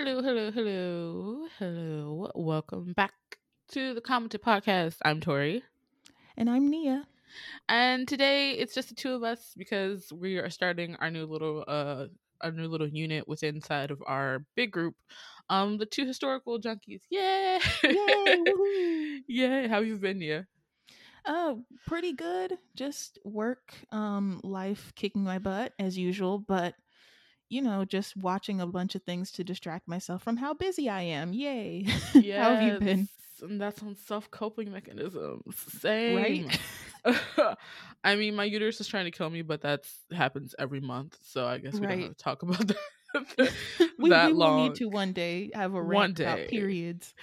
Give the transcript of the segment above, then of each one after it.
Hello, hello, hello, hello. Welcome back to the Commented Podcast. I'm Tori. And I'm Nia. And today it's just the two of us because we are starting our new little uh our new little unit within inside of our big group. Um the two historical junkies. Yay! Yay! Yay. How you been, Nia? Uh, pretty good. Just work, um, life kicking my butt as usual, but you know, just watching a bunch of things to distract myself from how busy I am. Yay. Yeah. how have you been? And that's on self coping mechanisms. Same. Right? I mean, my uterus is trying to kill me, but that happens every month. So I guess we don't have to talk about that. we, that we long. need to one day have a One day. about periods.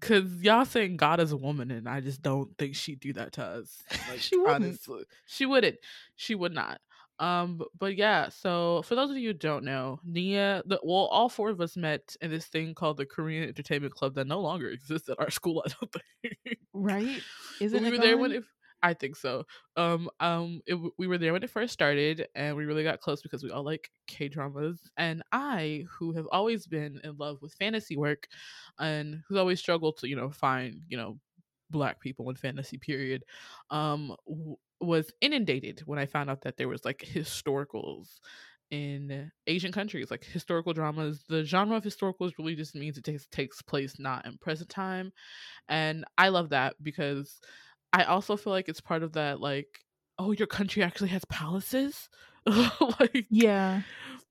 Cause y'all saying God is a woman, and I just don't think she'd do that to us. Like, She wouldn't. honestly, she wouldn't. She would not. Um, but yeah. So for those of you who don't know, Nia, the, well, all four of us met in this thing called the Korean Entertainment Club that no longer exists at our school. I don't think. Right? Isn't we it were there when it. I think so. Um, um, it, we were there when it first started, and we really got close because we all like K dramas. And I, who have always been in love with fantasy work, and who's always struggled to, you know, find, you know, black people in fantasy period, um, was inundated when I found out that there was like historicals in Asian countries, like historical dramas. The genre of historicals really just means it takes takes place not in present time, and I love that because I also feel like it's part of that like oh your country actually has palaces like Yeah.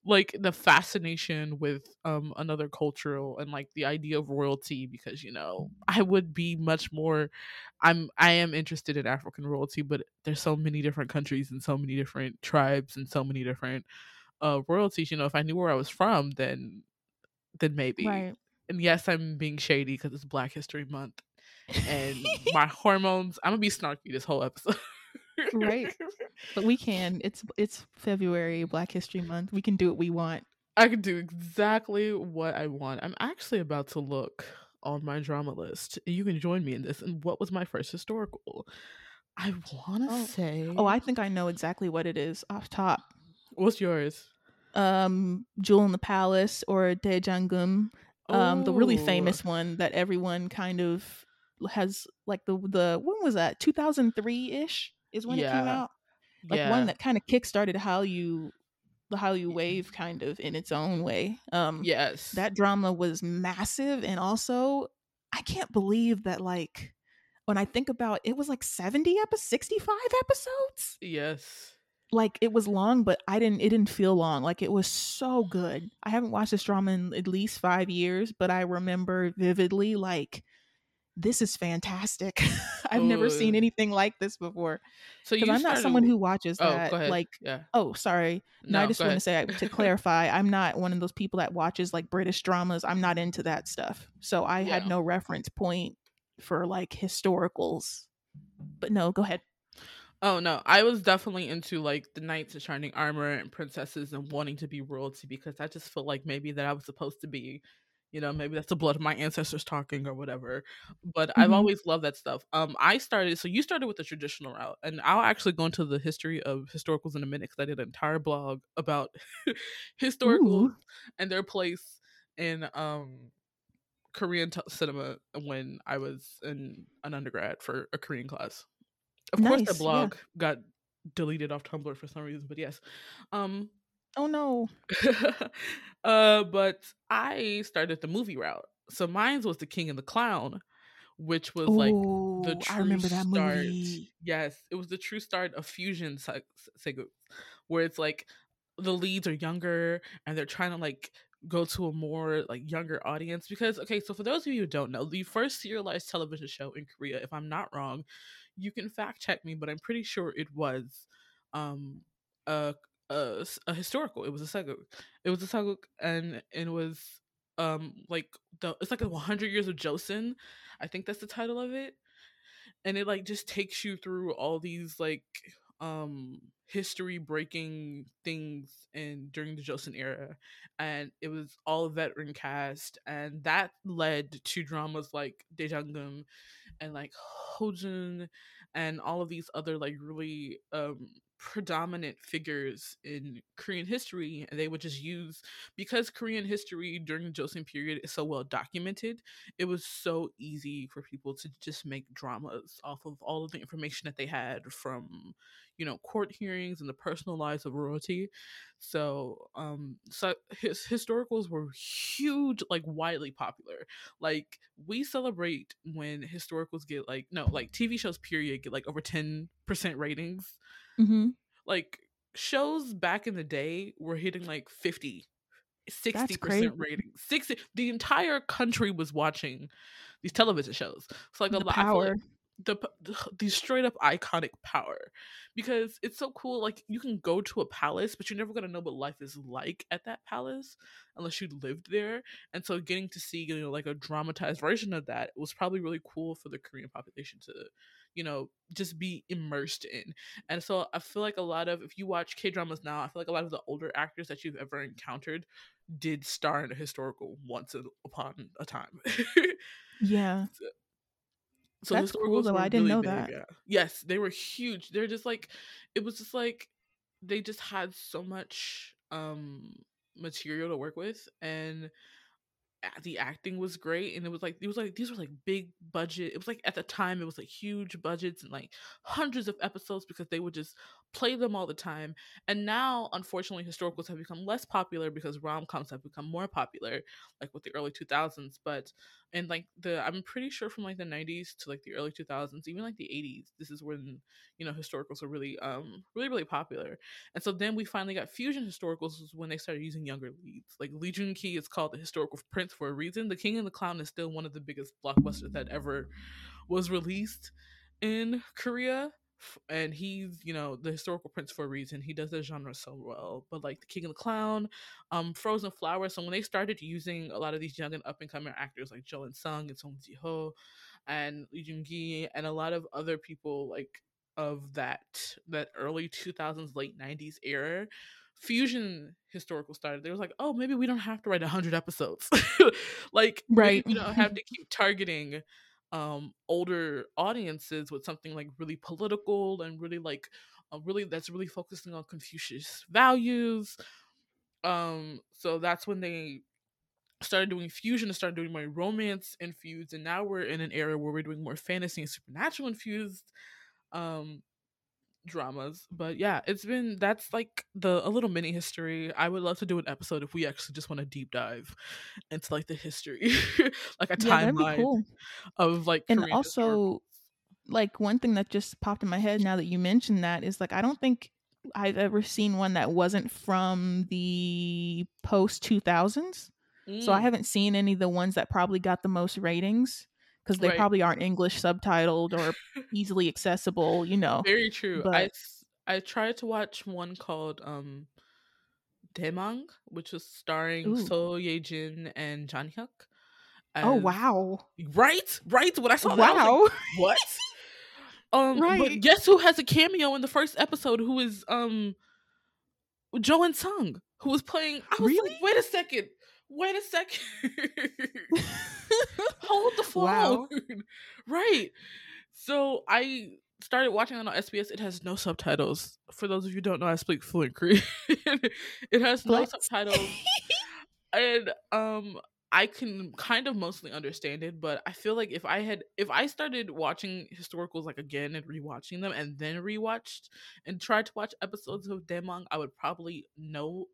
Like the fascination with um another cultural and like the idea of royalty because you know I would be much more I'm I am interested in African royalty but there's so many different countries and so many different tribes and so many different uh royalties you know if I knew where I was from then then maybe Right. and yes I'm being shady because it's Black History Month and my hormones I'm gonna be snarky this whole episode Right. But we can. It's it's February, Black History Month. We can do what we want. I can do exactly what I want. I'm actually about to look on my drama list. You can join me in this. And what was my first historical? I want to Oh. say. Oh, I think I know exactly what it is off top. What's yours? um Jewel in the Palace or Daejangum. Um the really famous one that everyone kind of has like the the when was that? 2003-ish is when it came out. Like yeah. one that kind of kickstarted how you the Hallyu wave kind of in its own way. Um Yes. that drama was massive and also I can't believe that like when I think about it was like 70 episodes, 65 episodes Yes. like it was long but i didn't it didn't feel long like it was so good i haven't watched this drama in at least five years but i remember vividly like this is fantastic. I've never seen anything like this before. So you because i'm not someone who watches Oh, that like yeah. oh sorry. No, No, i just want to say to clarify i'm not one of those people that watches like british dramas. I'm not into that stuff. So i had no reference point for like historicals. But no go ahead. Oh no, I was definitely into like the knights in shining armor and princesses and wanting to be royalty because I just felt like maybe that I was supposed to be, you know, maybe that's the blood of my ancestors talking or whatever. But I've Mhm. always loved that stuff. Um, I started so you started with the traditional route, and I'll actually go into the history of historicals in a minute because I did an entire blog about historicals Ooh. and their place in um Korean t- cinema when I was in an undergrad for a Korean class. Of course, the Nice, yeah. blog got deleted off Tumblr for some reason, but yes. Um, oh no uh, but I started the movie route. So mine was The King and the Clown, which was like the true I remember that start. movie. Yes, it was the true start of fusion se- segu, where it's like the leads are younger and they're trying to like go to a more like younger audience because okay so for those of you who don't know the first serialized television show in korea if i'm not wrong you can fact check me but i'm pretty sure it was um a a, a historical it was a sageuk it was a sageuk and it was um like the it's like a 100 years of joseon i think that's the title of it and it like just takes you through all these like um history breaking things in during the Joseon era and it was all veteran cast and that led to dramas like Dejangum and like Hojun and all of these other like really um predominant figures in Korean history, and they would just use because Korean history during the Joseon period is so well documented. It was so easy for people to just make dramas off of all of the information that they had from, you know, court hearings and the personal lives of royalty. So, um, so his historicals were huge, like widely popular. Like we celebrate when historicals get like no, like TV shows period get like over ten percent ratings Mm-hmm. like shows back in the day were hitting like 50 60% rating 60 the entire country was watching these television shows so like a The lot like power. the p- the straight up iconic power because it's so cool like you can go to a palace but you're never going to know what life is like at that palace unless you lived there and so getting to see you know like a dramatized version of that was probably really cool for the korean population to you know just be immersed in and so i feel like a lot of if you watch k dramas now i feel like a lot of the older actors that you've ever encountered did star in a historical once upon a time Yeah. So That's cool, though. I didn't know big, that. yeah. Yes, they were huge. They're just like it was just like they just had so much um material to work with and the acting was great and it was like it was like these were like big budget it was like at the time it was like huge budgets and like hundreds of episodes because they would just play them all the time and now unfortunately historicals have become less popular because rom-coms have become more popular like with the early 2000s but in like the i'm pretty sure from like the 90s to like the early 2000s even like the 80s this is when you know historicals were really um really really popular and so then we finally got fusion historicals when they started using younger leads. Like Jun Ki is called the historical prince for a reason. The King and the Clown is still one of the biggest blockbusters that ever was released in Korea. And he's, you know, the historical prince for a reason. He does the genre so well. But like the King and the Clown, um, Frozen Flower. So when they started using a lot of these young and up and coming actors like Jo In Sung and Song Ji Ho and Lee Jun Gi and a lot of other people like of that that early 2000s late 90s era fusion historical started they was like oh maybe we don't have to write 100 episodes like Right. we don't have to keep targeting um older audiences with something like really political and really like uh, really that's really focusing on confucius values um so that's when they started doing fusion and started doing more romance infused and now we're in an era where we're doing more fantasy and supernatural infused um dramas but yeah it's been that's like the a little mini history i would love to do an episode if we actually just want to deep dive into like the history like a Yeah, timeline cool. of like And Korean also, historicals. like one thing that just popped in my head now that you mentioned that is like I don't think I've ever seen one that wasn't from the post 2000s. So I Mm, haven't seen any of the ones that probably got the most ratings because they Right. probably aren't English subtitled or easily accessible, you know. very true i But s- i tried to watch one called um Daemang, which was starring ooh. Son Ye Jin and Jang Hyuk. Oh wow. right, right. When I saw that, I like, Wow. what? Um, Right. but guess who has a cameo in the first episode? Who is um Jo In Sung, who was playing? I was Really? like, wait a second, wait a second, hold the phone, Wow. right? So I started watching it on SBS. It has no subtitles. For those of you who don't know, I speak fluent Korean. it has no Flex. subtitles and um I can kind of mostly understand it, but I feel like if I had if I started watching historicals like again and rewatching them and then rewatched and tried to watch episodes of Daemang, I would probably know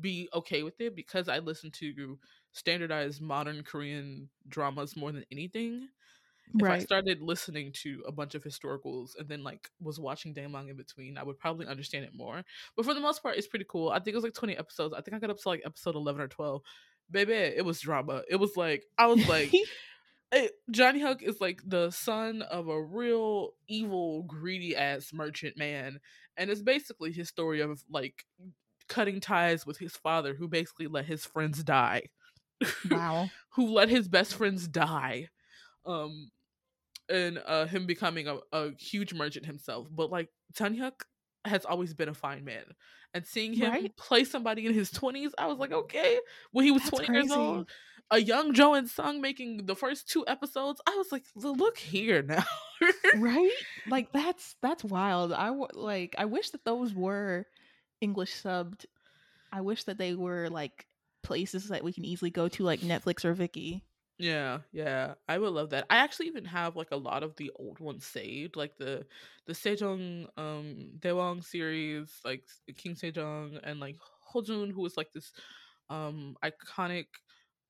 be okay with it because I listen to standardized modern Korean dramas more than anything. If I started listening to a bunch of historicals and then like was watching Daemang in between, I would probably understand it more. But for the most part, it's pretty cool. I think it was like 20 episodes. I think I got up to like episode 11 or 12. Baby, it was drama. It was like I was like, eh, Jang Hyuk is like the son of a real evil, greedy ass merchant man, and it's basically his story of like cutting ties with his father, who basically let his friends die, wow. who let his best friends die. Um, and uh him becoming a, a huge merchant himself. But like Jang Hyuk has always been a fine man. And seeing him Right. play somebody in his twenties, I was like, okay. When he was That's twenty years old, a young Jo In Sung making the first two episodes. I was like, look here now. right? Like that's that's wild. I w- like I wish that those were English subbed. I wish that they were like places that we can easily go to like Netflix or Viki. Yeah, yeah, I would love that. I actually even have like a lot of the old ones saved, like the the Sejong um Daewon series, like King Sejong and like Hojun, who was like this um iconic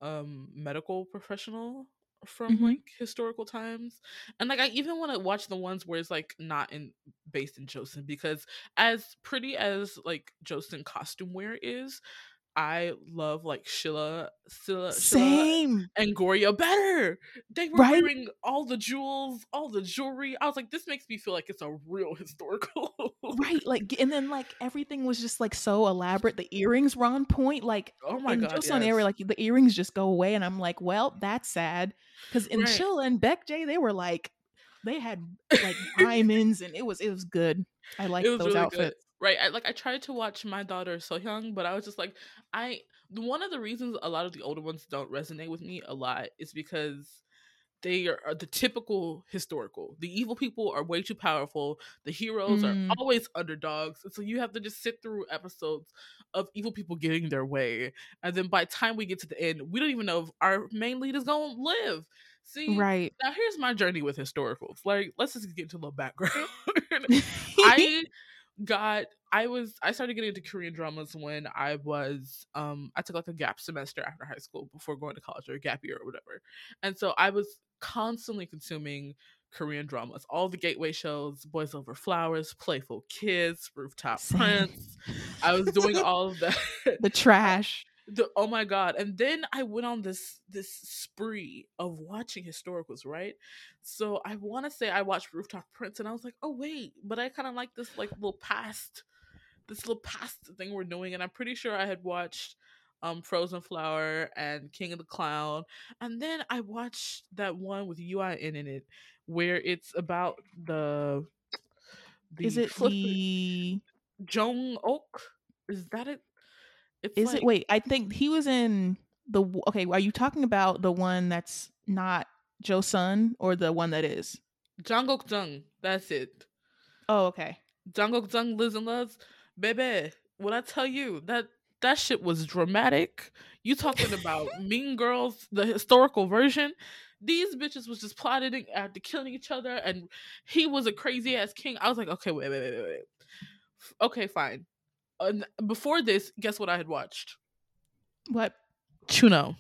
um medical professional from Mhm. like historical times. And like I even want to watch the ones where it's like not in based in Joseon because as pretty as like Joseon costume wear is, I love like Shilla, Shilla, Shilla Same. and Goryeo better. They were Right? wearing all the jewels, all the jewelry. I was like, this makes me feel like it's a real historical. Right, like and then like everything was just like so elaborate. The earrings were on point. Like oh my god, Joseon yes. era, like the earrings just go away, and I'm like, well, that's sad. Because in Right. Shilla and Baekje, they were like, they had like diamonds, and it was it was good. I like those really outfits. good. Right. I like I tried to watch my daughter So Young, but I was just like, I one of the reasons a lot of the older ones don't resonate with me a lot is because they are, are the typical historical. The evil people are way too powerful. The heroes Mm. are always underdogs. And so you have to just sit through episodes of evil people getting their way. And then by the time we get to the end, we don't even know if our main lead is gonna live. See, Right. now here's my journey with historicals. Like, let's just get into a little background. I got I was I started getting into Korean dramas when I was um I took like a gap semester after high school before going to college or a gap year or whatever. And so I was constantly consuming Korean dramas, all the gateway shows, Boys Over Flowers, Playful Kiss, Rooftop. Prince. I was doing all of that. the trash. The, oh my god and then i went on this this spree of watching historicals right? So i want to say i watched rooftop prince and i was like oh wait but i kind of like this like little past this little past thing we're doing and i'm pretty sure i had watched um frozen flower and king of the clown and then i watched that one with uin in it where it's about the the Is it flip- the? jong ok is that it it's Is like- it? Wait, I think he was in the. Okay, are you talking about the one that's not Joseon or the one that is? Jang Ok Jung. That's it. Oh, okay. Jang Ok Jung lives and loves. Baby, what I tell you, that that shit was dramatic. You talking about Mean Girls, the historical version. These bitches was just plotting after killing each other, and he was a crazy ass king. I was like, okay, wait, wait, wait, wait. Okay, fine. And before this, guess what I had watched? What? Chuno.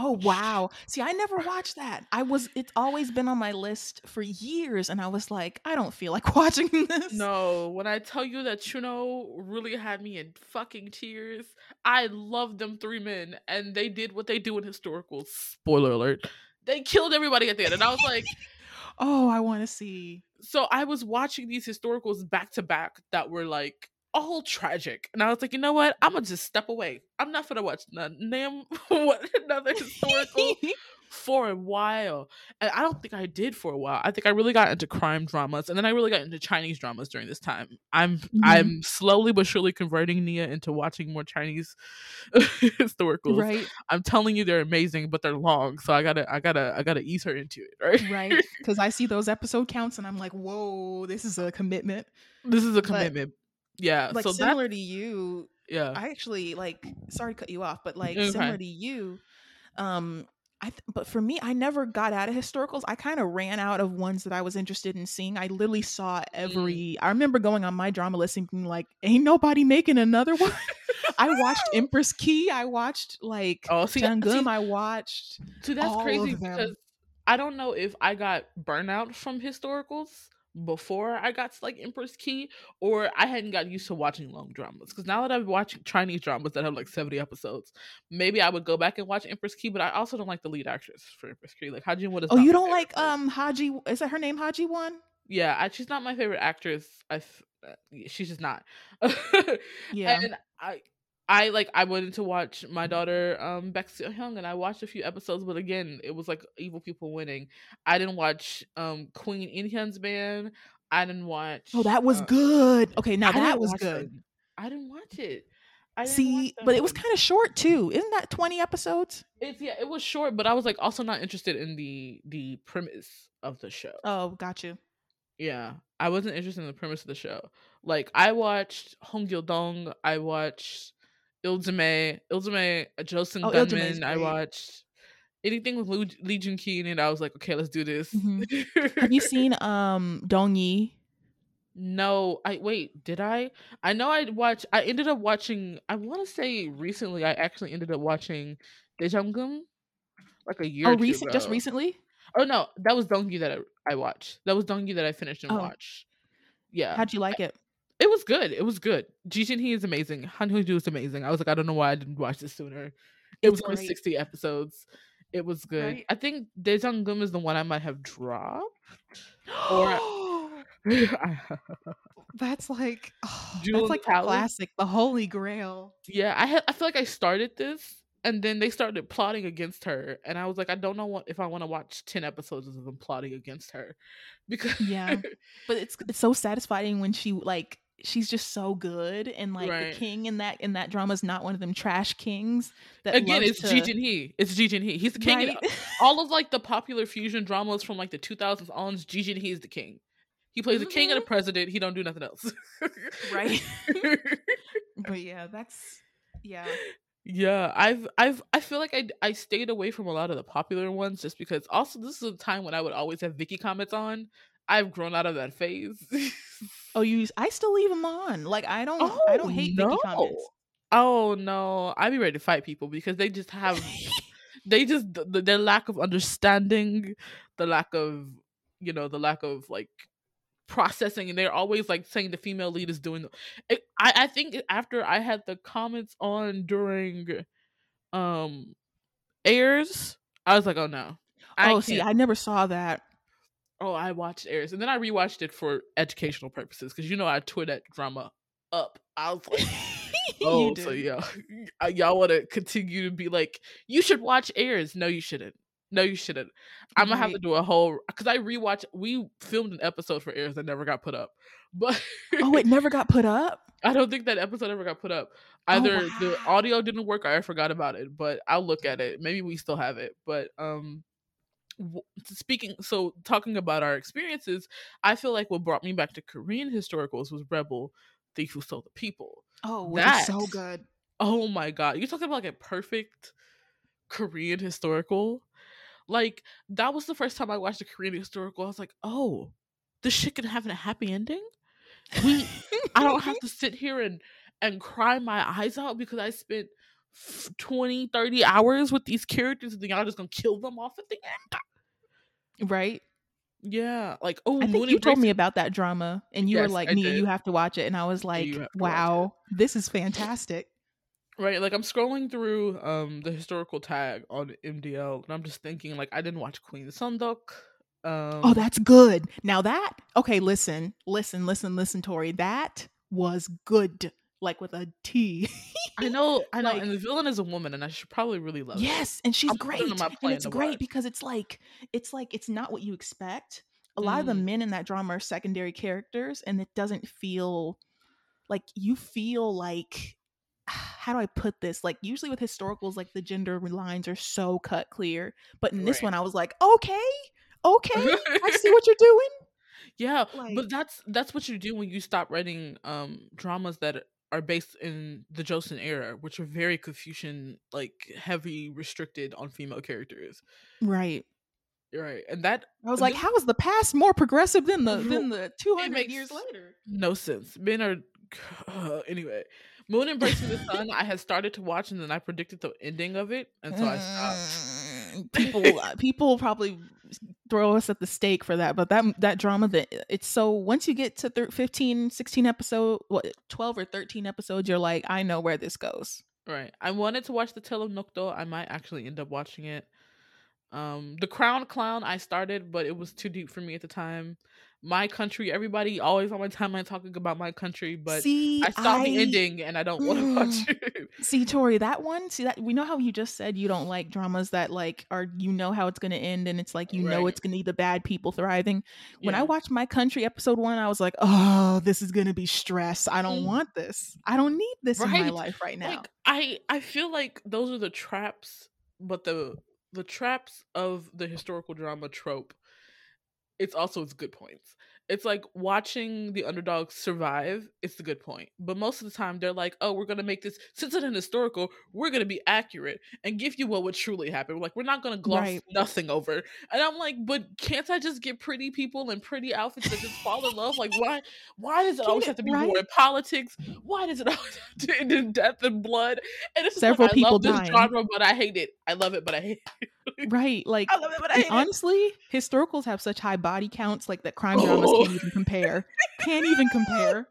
Oh wow. See, I never watched that. I was it's always been on my list for years and I was like, I don't feel like watching this. No, when I tell you that Chuno really had me in fucking tears, I love them three men, and they did what they do in historical. Spoiler alert: they killed everybody at the end, and I was like, Oh, I want to see. so I was watching these historicals back to back that were like all tragic, and I was like, you know what? I'm gonna just step away. I'm not gonna watch none, what another historical for a while. And I don't think I did for a while. I think I really got into crime dramas and then I really got into Chinese dramas during this time. I'm Mhm. I'm slowly but surely converting Nia into watching more Chinese historicals. right, I'm telling you they're amazing, but they're long. So I gotta I gotta I gotta ease her into it, right? right. Because I see those episode counts and I'm like, whoa, this is a commitment. This is a commitment. Yeah. Like so that similar to you, yeah. I actually like. Sorry to cut you off, but like Okay. similar to you, um, I. Th- but for me, I never got out of historicals. I kind of ran out of ones that I was interested in seeing. I literally saw Mm. every. I remember going on my drama list thinking like, ain't nobody making another one. I watched Empress Ki. I watched like Oh, see, see, I watched. See, that's crazy because I don't know if I got burnout from historicals before I got to like Empress Ki, or I hadn't got used to watching long dramas. Because now that I'm watching Chinese dramas that have like 70 episodes, maybe I would go back and watch Empress Ki, but I also don't like the lead actress for Empress Ki. Like Ha Ji Won is Oh, you don't like um Haji? Is that her name? Haji one? Yeah, I, she's not my favorite actress. I uh, she's just not. Yeah. And I I like I went to watch my daughter um Seo Hyung and I watched a few episodes, but again, it was like evil people winning. I didn't watch um Queen In Hyun's Man. I didn't watch oh, that was uh, good. Okay, now I that was good. it. I didn't watch it. I didn't See, but it was kind of short too. Isn't that 20 episodes? It's yeah, it was short, but I was like also not interested in the the premise of the show. Oh, got you. Yeah, I wasn't interested in the premise of the show. Like I watched Hong Gil Dong, I watched Iljimae, Iljimae, Joseon Oh, Gunman. I watched anything with Lee, Lee Jun Ki, and I was like, okay, let's do this. Mhm. Have you seen um Dong Yi? no, I wait. Did I? I know I watched. I ended up watching. I want to say recently. I actually ended up watching Dejangum like a year. Oh, recent just recently? Oh no, that was Dong Dongi that I, I watched. That was Dong Dongi that I finished and Oh. watched. Yeah, How'd you like it? It was good. It was good. Ji Jin Hee is amazing. Han Hyo Joo is amazing. I was like, I don't know why I didn't watch this sooner. It was It's only great. sixty episodes. It was good. Right? I think Dejangum is the one I might have dropped. Or- that's like oh, that's like the classic, the holy grail. yeah, I had. I feel like I started this, and then they started plotting against her, and I was like, I don't know what if I want to watch ten episodes of them plotting against her, because Yeah. But it's it's so satisfying when she like she's just so good and like Right. the king in that in that drama is not one of them trash kings that again, it's to, Ji Jin Hee. It's Ji Jin Hee. He's the king. of- right? all of like the popular fusion dramas from like the 2000s on, Ji Jin Hee is the king. He plays the king and a mm-hmm. president. He don't do nothing else. Right. but yeah, that's yeah. yeah, I've I've I feel like I I stayed away from a lot of the popular ones just because also this is a time when I would always have Viki comments on. I've grown out of that phase. Oh, you I still leave them on. Like I don't I don't hate Viki comments. Oh no, I'd be ready to fight people because they just have they just the, the, their lack of understanding, the lack of you know the lack of like processing, and they're always like saying the female lead is doing. The, it, I I think after I had the comments on during, um, Heirs, I was like, oh no. I oh, see, can't- I never saw that. Oh, I watched Heirs, and then I rewatched it for educational purposes because you know I tore that drama up. I was like. Oh, so yeah, y- y'all want to continue to be like, you should watch Heirs. No, you shouldn't. No, you shouldn't. I'm gonna have to do a whole because I rewatched. We filmed an episode for Heirs that never got put up, but Oh, it never got put up. I don't think that episode ever got put up. Oh, Either the audio didn't work or I forgot about it. But I'll look at it. Maybe we still have it. But um, speaking so talking about our experiences, I feel like what brought me back to Korean historicals was Rebel, Thief Who Stole the People. Oh, that's so good. Oh my god, you're talking about like a perfect Korean historical. Like that was the first time I watched a Korean historical. I was like, oh, this shit can have a happy ending. We, I don't have to sit here and and cry my eyes out because I spent 20, 30 hours with these characters and then y'all just gonna kill them off at the end. right. Yeah, like oh, I think Moon you told me about that drama, and you were like, "Nia, you have to watch it," and I was like, you have to watch it. "Wow, this is fantastic." right like i'm scrolling through um the historical tag on mdl and i'm just thinking like i didn't watch queen sunduk um Oh, that's good. Now that okay, listen, listen, listen, listen, Tori. That was good, like with a T. i know i know like- and the villain is a woman and i should probably really love it. yes, and she's I'm great, and it's great watch. because it's like it's like it's not what you expect. A lot of the Mm. men in that drama are secondary characters, and it doesn't feel like you feel like how do I put this? Like usually with historicals, like the gender lines are so cut clear, but in this Right. one, I was like, okay, okay, I see what you're doing. yeah Like- but that's that's what you do when you stop writing um dramas that are based in the joseon era which are very confucian like heavy restricted on female characters Right. Right and that I was like, this- how is the past more progressive than the than the two hundred years later? no sense. Men are anyway. Moon Embracing the Sun. I had started to watch and then I predicted the ending of it, and so I stopped. Mm, people uh, people probably throw us at the stake for that but that that drama that it's so once you get to thir- 15 16 episode what 12 or 13 episodes you're like i know where this goes Right. I wanted to watch the Tale of Nokdu. I might actually end up watching it. Um, The Crown Clown I started, but it was too deep for me at the time. My Country, everybody always on my timeline talking about My Country, but see, I saw I, the ending and I don't want to watch Mm. it. See, Tori, that one, see that we know how you just said you don't like dramas that like are you know how it's gonna end and it's like you know it's gonna be the bad people thriving. When I Yeah. watched My Country episode one, I was like, oh, this is gonna be stress. I don't Mm. want this. I don't need this in my life right now. Like I I feel like those are the traps, but the the traps of the historical drama trope. It's also its good points. It's like watching the underdogs survive. It's the good point, but most of the time they're like, "Oh, we're gonna make this since it's an historical. We're gonna be accurate and give you what would truly happen. Like we're not gonna gloss Right. nothing over." And I'm like, "But can't I just get pretty people and pretty outfits that just fall in love? Like why? Why does it Can always it- have to be right? war and politics? Why does it always have to end in death and blood? And it's just Several like, I people love this genre, but I hate it. I love it, but I hate it. right. Like I love it, but I hate it. honestly, historicals have such high body counts, like that crime dramas Oh. can't even compare. Can't even oh compare.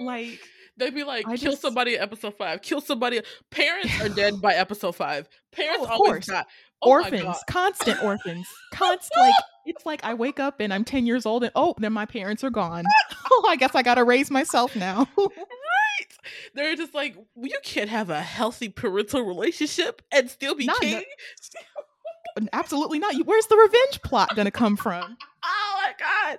Like They'd be like, I kill just- somebody at episode five. Kill somebody. Parents are dead by episode five. Parents Oh, of always course. die. Oh orphans, constant orphans, constant. Like it's like I wake up and I'm ten years old and oh, then my parents are gone. oh, I guess I gotta raise myself now. Right. They're just like, you can't have a healthy parental relationship and still be Not no- king. Absolutely not. Where's the revenge plot gonna come from? Ah, God.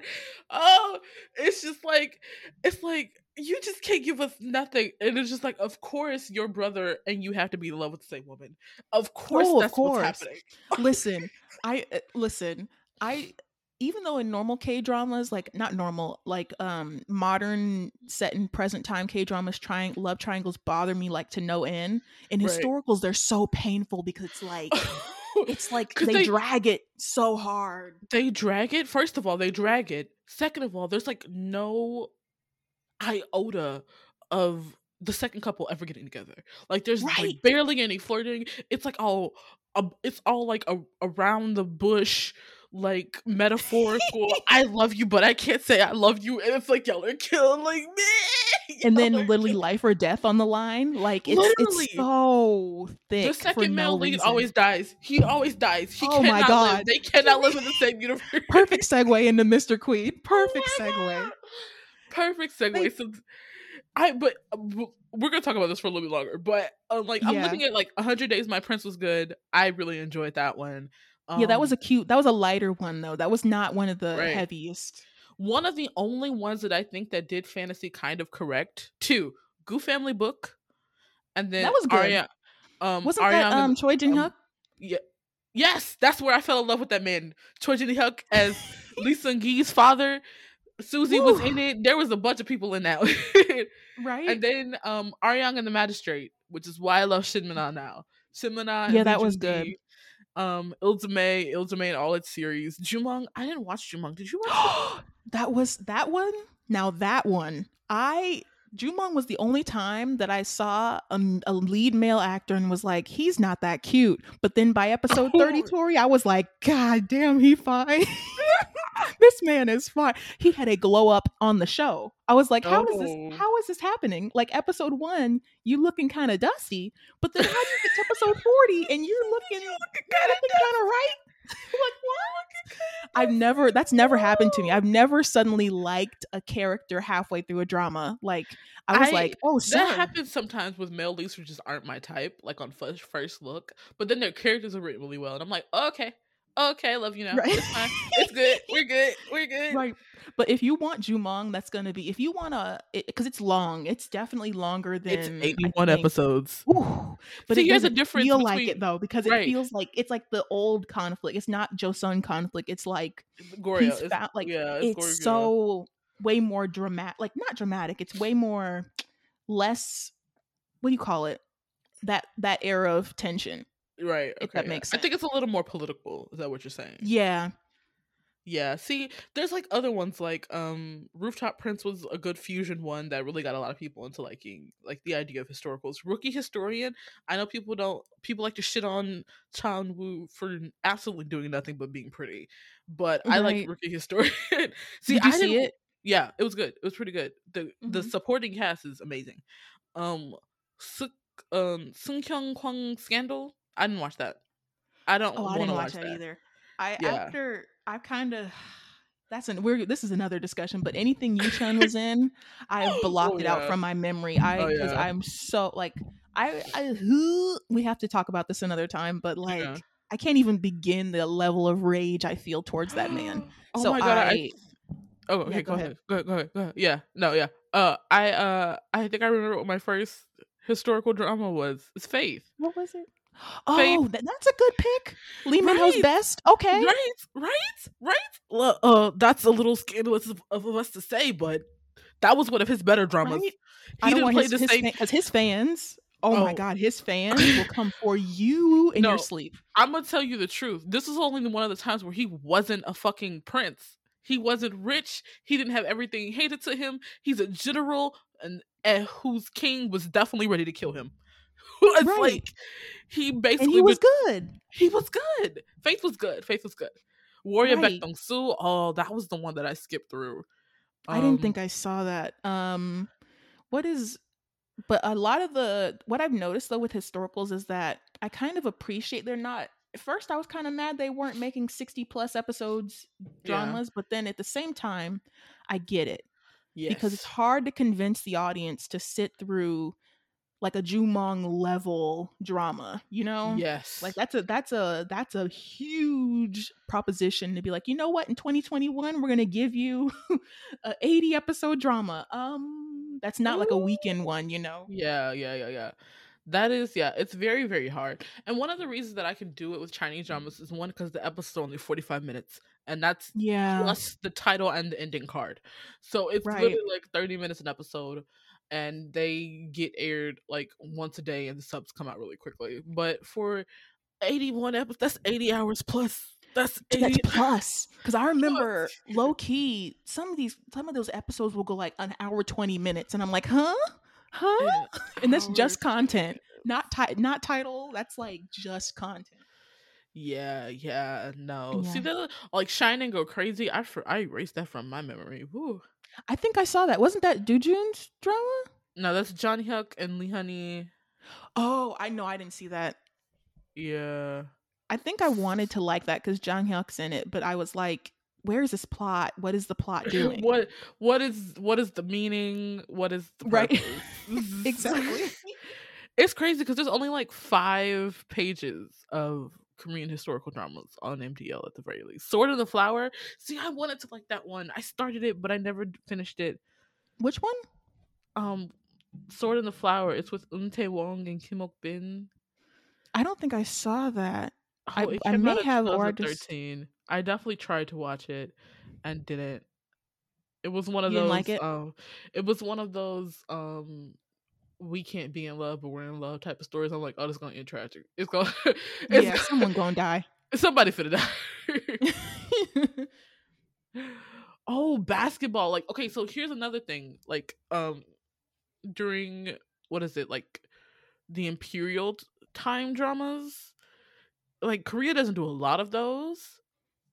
Oh, it's just like it's like you just can't give us nothing. And it's just like, of course, your brother and you have to be in love with the same woman. Of course, Oh, of course. what's happening. Listen, I uh, listen. I even though in normal K dramas, like not normal, like um modern set in present time K dramas, trying love triangles bother me like to no end. In Right. historicals, they're so painful because it's like it's like they, they- drag it so hard. they drag it. First of all, they drag it. Second of all, there's like no iota of the second couple ever getting together. Like there's Right. like barely any flirting. It's like all it's all like a, around the bush like metaphorical I love you but I can't say I love you and it's like y'all are killing like me. And then literally life or death on the line. Like it's Literally. it's so thick. the second no male lead reason. always dies. He always dies. He Oh my God. live. They cannot live in the same universe. perfect segue into Mr. Queen. Perfect Oh segue. God. Perfect segue. They- so I but uh, we're gonna talk about this for a little bit longer. But uh, like I'm Yeah. looking at like hundred days. My prince was good. I really enjoyed that one. yeah, that was Um, a cute. That was a lighter one though. That was not one of the Right. heaviest. One of the only ones that I think that did fantasy kind of correct. Two, Gu Family Book, and then That was good. Um, Wasn't that um Choi Jin um, Hyuk? Yeah. Yes, that's where I fell in love with that man. Choi Jin Hyuk as Lee Seung Gi's father. Suzy was in it. There was a bunch of people in that. right? and then um Arang and the Magistrate, which is why I love Shin Min-a now. Shin Min-a, Yeah, that was Jun-gi, Um, Iljimae, Iljimae, and all its series. Jumong, I didn't watch Jumong. Did you watch? that was that one. Now that one, I Jumong was the only time that I saw a, a lead male actor and was like, he's not that cute. But then by episode 30, Tori, I was like, God damn, he fine. this man is fine. He had a glow up on the show. I was like, how is Oh. this? How is this happening? Like episode one, you looking kind of dusty, but then how do you get to episode forty and you're looking, you're looking kind of right? Like what? I've never that's never happened to me. I've never suddenly liked a character halfway through a drama. Like I was I- like, oh, sir. That happens sometimes with male leads who just aren't my type, like on first first look. But then their characters are written really well, and I'm like, oh, okay, okay, I love you now. Right. It's fine. It's good. We're good. We're good. right. But if you want Jumong, that's gonna be if you want to because it's long. It's definitely longer than It's 81 episodes. Ooh, but See, it here's the doesn't difference feel like it though because it Right. feels like it's like the old conflict. It's not Joseon conflict. It's like Goryeo. he's It's, found like yeah, it's, Goryeo. so way more dramatic. Like not dramatic. It's way more less. What do you call it? That that era of tension. Right. okay, that yeah. makes I think it's a little more political. Is that what you're saying? Yeah, Yeah. See, there's like other ones like um Rooftop Prince was a good fusion one that really got a lot of people into liking like the idea of historicals. Rookie Historian, I know people don't people like to shit on Cha Eun Woo for absolutely doing nothing but being pretty. But I like Rookie Historian. see, Did you I see it? Yeah, it was good. It was pretty good. The the Mhm. supporting cast is amazing. Um Suk um Sungkyunkwan Scandal. I didn't watch that. I don't. Oh, I didn't watch watch that that. either. I Yeah. after I kind of that's an we're this is another discussion, but anything Yu Chun was in, I've blocked Oh, it out from my memory. I Oh, because yeah. I'm so like I I we have to talk about this another time, but like Yeah. I can't even begin the level of rage I feel towards that man. oh so my god! I, I, oh, okay. Yeah, go, go ahead. Go ahead. Go ahead. Go ahead. Yeah. No. Yeah. Uh, I uh, I think I remember what my first historical drama was. It's Faith. what was it? Oh, that, that's a good pick. Lee Right. best. Okay. Right. Right. Right. Well, uh, that's a little scandalous of, of us to say, but that was one of his better dramas. Right? He didn't play his, the his same. because his fans. Oh, my Oh. god, his fans will come for you in No. your sleep. I'm gonna tell you the truth. This is only one of the times where he wasn't a fucking prince. He wasn't rich. He didn't have everything hated to him. He's a general, and, and whose king was definitely ready to kill him. it's Right. like he basically And he was was- good. he was good. Faith was good. Faith was good. Warrior Right. Baek Dong Su. Oh, that was the one that I skipped through. I didn't Um, think I saw that. Um what is but a lot of the what I've noticed though with historicals is that I kind of appreciate they're not at first I was kind of mad they weren't making 60 plus episodes Yeah. dramas, but then at the same time I get it because it's hard to convince the audience to sit through like a Jumong level drama, you know? Yes. Like that's a that's a that's a huge proposition to be like, you know what? In 2021, we're gonna give you a 80 episode drama. Um, that's not like a weekend one, you know. Yeah, yeah, yeah, yeah. That is, yeah, it's very, very hard. And one of the reasons that I can do it with Chinese dramas is one because the episode's only 45 minutes, and that's Yeah, plus the title and the ending card. So it's Right. literally like 30 minutes an episode, and they get aired like once a day, and the subs come out really quickly. But for 81 episodes, that's 80 hours plus. That's 80 that's plus. Because I remember low key some of these some of those episodes will go like an hour 20 minutes, and I'm like, huh, huh, and that's just content, not ti- not title. That's like just content. Yeah, yeah, no. See, Yeah. the like Shine and Go Crazy. I I erased that from my memory. Woo. I think I saw that. Wasn't that Dujun's drama? No, that's Jang Hyuk and Lee Honey. Oh, I know. I didn't see that. Yeah. I think I wanted to like that because Jang Hyuk's in it, but I was like, "Where is this plot? What is the plot doing?" what what is what is the meaning? What is the Right. exactly. It's crazy because there's only like five pages of Korean historical dramas on MDL at the very least. Sword of the Flower. See, I wanted to like that one. I started it, but I never finished it. Which one? Um, Sword in the Flower. It's with Un Tae Wong and Kim Ok Bin. I don't think I saw that. I- Oh, it I may have or just- I definitely tried to watch it and didn't. It was one of You those. like it? Um, it was one of those. Um, we can't be in love, but we're in love type of stories. I'm like, oh, this is gonna end tragic. It's gonna. It's yeah, someone gonna die. Somebody finna die. oh, basketball. Like, okay, so here's another thing. Like, um, during what is it like the imperial time dramas? Like Korea doesn't do a lot of those,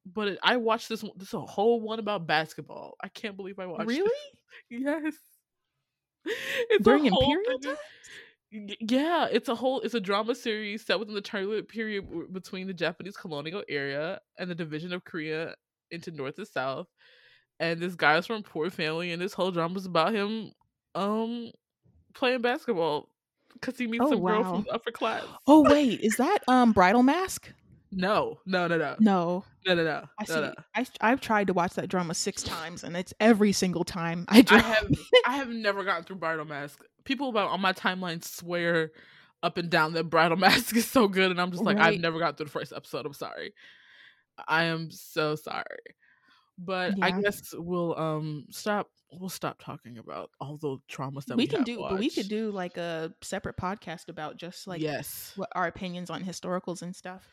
but it, I watched this one- this a whole one about basketball. I can't believe I watched. really? It. Yes. It's a During whole imperial? Yeah, it's a whole it's a drama series set within the turbulent period between the Japanese colonial area and the division of Korea into North and South. And this guy guy's from a poor family, and this whole drama drama's about him um playing basketball because he meets Oh, some girl from the upper class. Oh wait, is that um Bridal Mask? No, no, no, no, No, no, no, no. I see. no. I I've tried to watch that drama six times, and it's every single time I I have I have never gotten through Bridal Mask. People about on my timeline swear up and down that Bridal Mask is so good, and I'm just like, I've never gotten through the first episode. I'm sorry. I am so sorry. But I guess we'll um stop we'll stop talking about all the traumas that we, we can do, but we could do like a separate podcast about just like yes. what our opinions on historicals and stuff.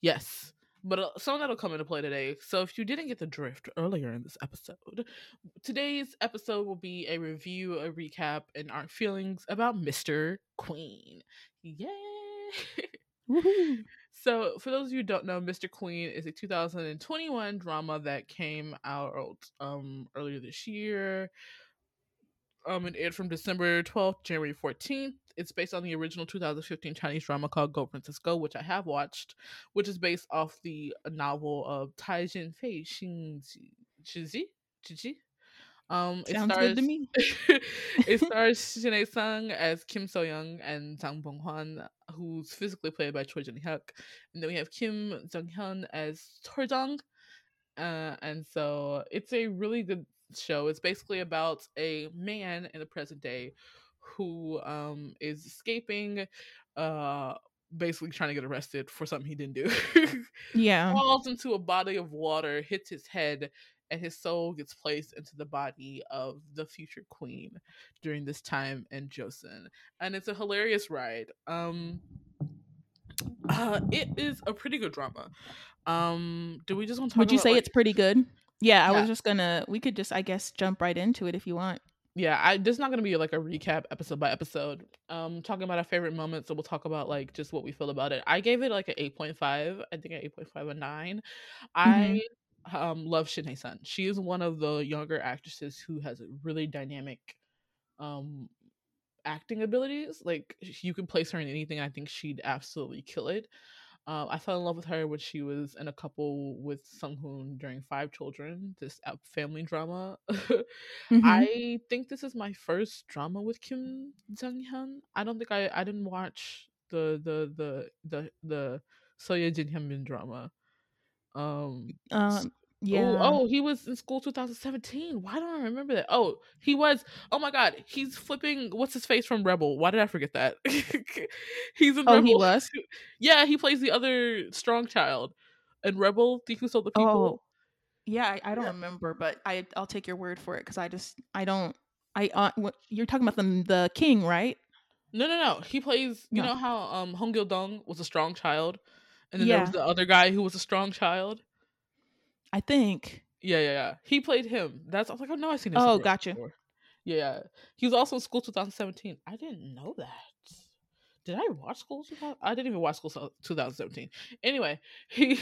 Yes. But uh, some of that'll come into play today. So if you didn't get the drift earlier in this episode, today's episode will be a review, a recap, and our feelings about Mr. Queen. Yay! Woohoo. so for those of you who don't know, Mr. Queen is a 2021 drama that came out um earlier this year. Um, it aired from December 12th, January 14th. It's based on the original 2015 Chinese drama called Go Princess Go, which I have watched, which is based off the novel of Tai Jin Fei Xin Zhi. Um, it Sounds stars, good to me. it stars Shin Sung as Kim So Young and Jang Bonghwan, who's physically played by Choi Jin Hyuk, and then we have Kim Jung Hyun as Tor Jung. Uh, and so it's a really good show. It's basically about a man in the present day who um is escaping, uh, basically trying to get arrested for something he didn't do. Yeah. Falls into a body of water, hits his head, and his soul gets placed into the body of the future queen during this time in Joseon. And it's a hilarious ride. Um uh it is a pretty good drama. Um do we just want to talk Would you say like- it's pretty good? Yeah, I Yeah. was just gonna. We could just, I guess, jump right into it if you want. yeah i this is not to be like a recap episode by episode um talking about our favorite moments so we'll talk about like just what we feel about it i gave it like an 8.5 i think an 8.5 a 9 i um love Shin Sun. she is one of the younger actresses who has really dynamic um acting abilities like you can place her in anything i think she'd absolutely kill it um, I fell in love with her when she was in a couple with Sung Hoon during Five Children, this uh, family drama. Mhm. I think this is my first drama with Kim Jung Hyun. I don't think I I didn't watch the the the the the Son Ye Jin Hyun Bin drama. Um um, yeah. oh, oh he was in school 2017. Why don't I remember that? Oh, he was oh my god, he's flipping what's his face from Rebel. Why did I forget that? he's in Oh, Rebel. he was. Yeah, he plays the other strong child. And Rebel, Thief Who Stole the People? Oh, yeah. I, I don't Yeah. remember, but I I'll take your word for it because I just I don't I uh, what, you're talking about the the king, right? No, no, no. He plays. You No. know how um Hong Gil Dong was a strong child, and then there was the other guy who was a strong child. I think. Yeah, yeah, yeah. He played him. That's I was like, oh no, I've seen him. Oh, gotcha. before. Yeah, he was also in School 2017. I didn't know that. Did I watch School 2000? I didn't even watch School 2017. Anyway, he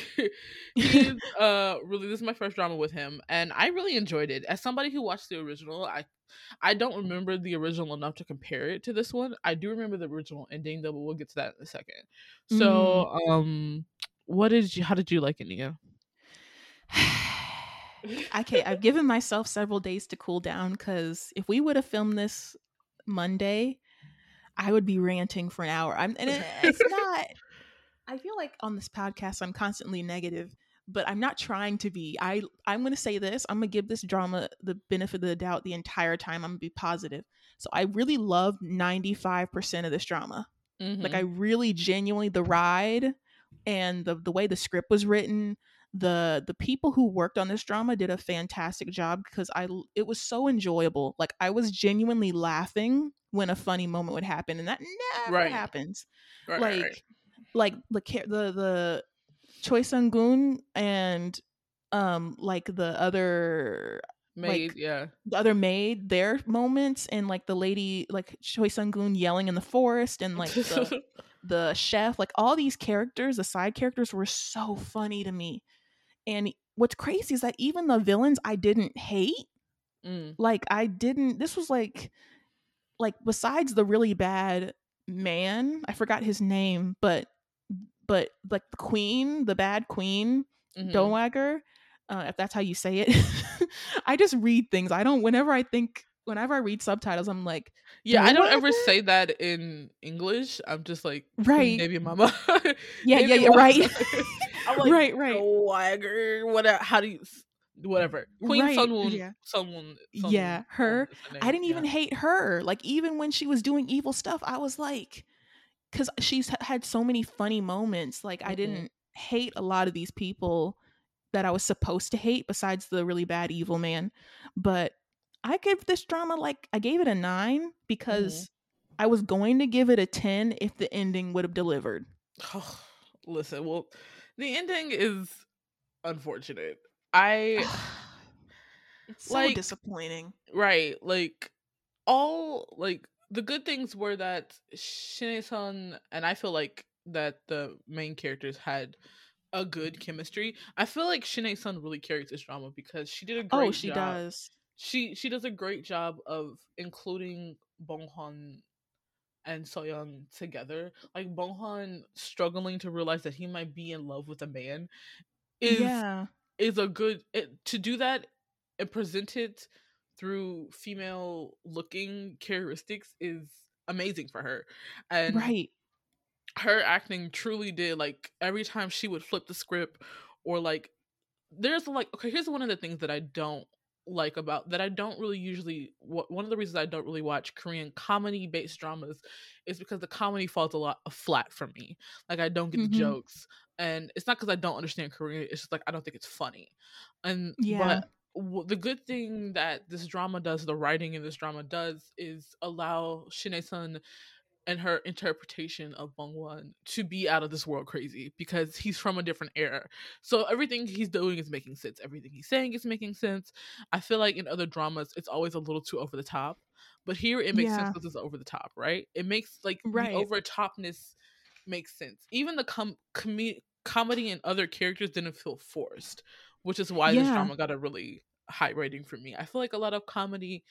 he is uh really this is my first drama with him, and I really enjoyed it. As somebody who watched the original, I I don't remember the original enough to compare it to this one. I do remember the original ending, though, but we'll get to that in a second. So, um, what did you? How did you like it, Nia? okay, I've given myself several days to cool down because if we would have filmed this Monday, I would be ranting for an hour. I'm and it, it's not. I feel like on this podcast I'm constantly negative, but I'm not trying to be. I I'm going to say this. I'm going to give this drama the benefit of the doubt the entire time. I'm going to be positive. So I really loved 95% of this drama. Like mm-hmm. I really genuinely the ride and the the way the script was written, the the people who worked on this drama did a fantastic job because I it was so enjoyable. Like I was genuinely laughing when a funny moment would happen, and that never Right. happens. Right, like right, like the the the Choi Sung Goon and um like the other Maid, like, yeah. the other maid their moments and like the lady like Choi Sung Goon yelling in the forest and like the the chef, like all these characters, the side characters were so funny to me. And what's crazy is that even the villains I didn't hate, Mm, like I didn't this was like like besides the really bad man, I forgot his name, but but like the queen, the bad queen. Dowager, uh, if that's how you say it. I just read things. I don't whenever I think whenever I read subtitles, I'm like, Yeah, I don't ever say that in English. I'm just like Right. baby mama. Yeah, Baby yeah, yeah, right. I'm like, right, right. Swagger, whatever. How do you? Whatever. Queen Right, Sunwoon. yeah. Someone. Yeah, her. I didn't even hate her. Like even when she was doing evil stuff, I was like, because she's had so many funny moments. Like I Mhm. didn't hate a lot of these people that I was supposed to hate, besides the really bad evil man. But I give this drama like I gave it a nine mm-hmm. because I was going to give it a ten if the ending would have delivered. Listen, well, the ending is unfortunate. I it's so like- disappointing. right, like all like the good things were that Shine-san and I feel like that the main characters had a good chemistry. I feel like Shine-san really carries this drama because she did a oh, great Oh, she job. does. She she does a great job of including Bonghwan and Soyoung together. Like Bonghwan struggling to realize that he might be in love with a man is yeah. is a good it, to do that and present it through female looking characteristics is amazing for her. And Right. her acting truly did like every time she would flip the script or like there's like okay here's one of the things that i don't like about that i don't really usually one of the reasons i don't really watch korean comedy based dramas is because the comedy falls a lot flat for me like i don't get Mhm. the jokes and it's not because i don't understand korean it's just like i don't think it's funny and Yeah. but w- the good thing that this drama does the writing in this drama does is allow Shin Sun and her interpretation of Bonghwan to be out of this world crazy because he's from a different era. So everything he's doing is making sense. Everything he's saying is making sense. I feel like in other dramas it's always a little too over the top. But here it makes Yeah. sense because it's over the top, right? It makes like Right. the over topness makes sense. Even the com- com- comedy and other characters didn't feel forced, which is why this drama got a really high rating for me. I feel like a lot of comedy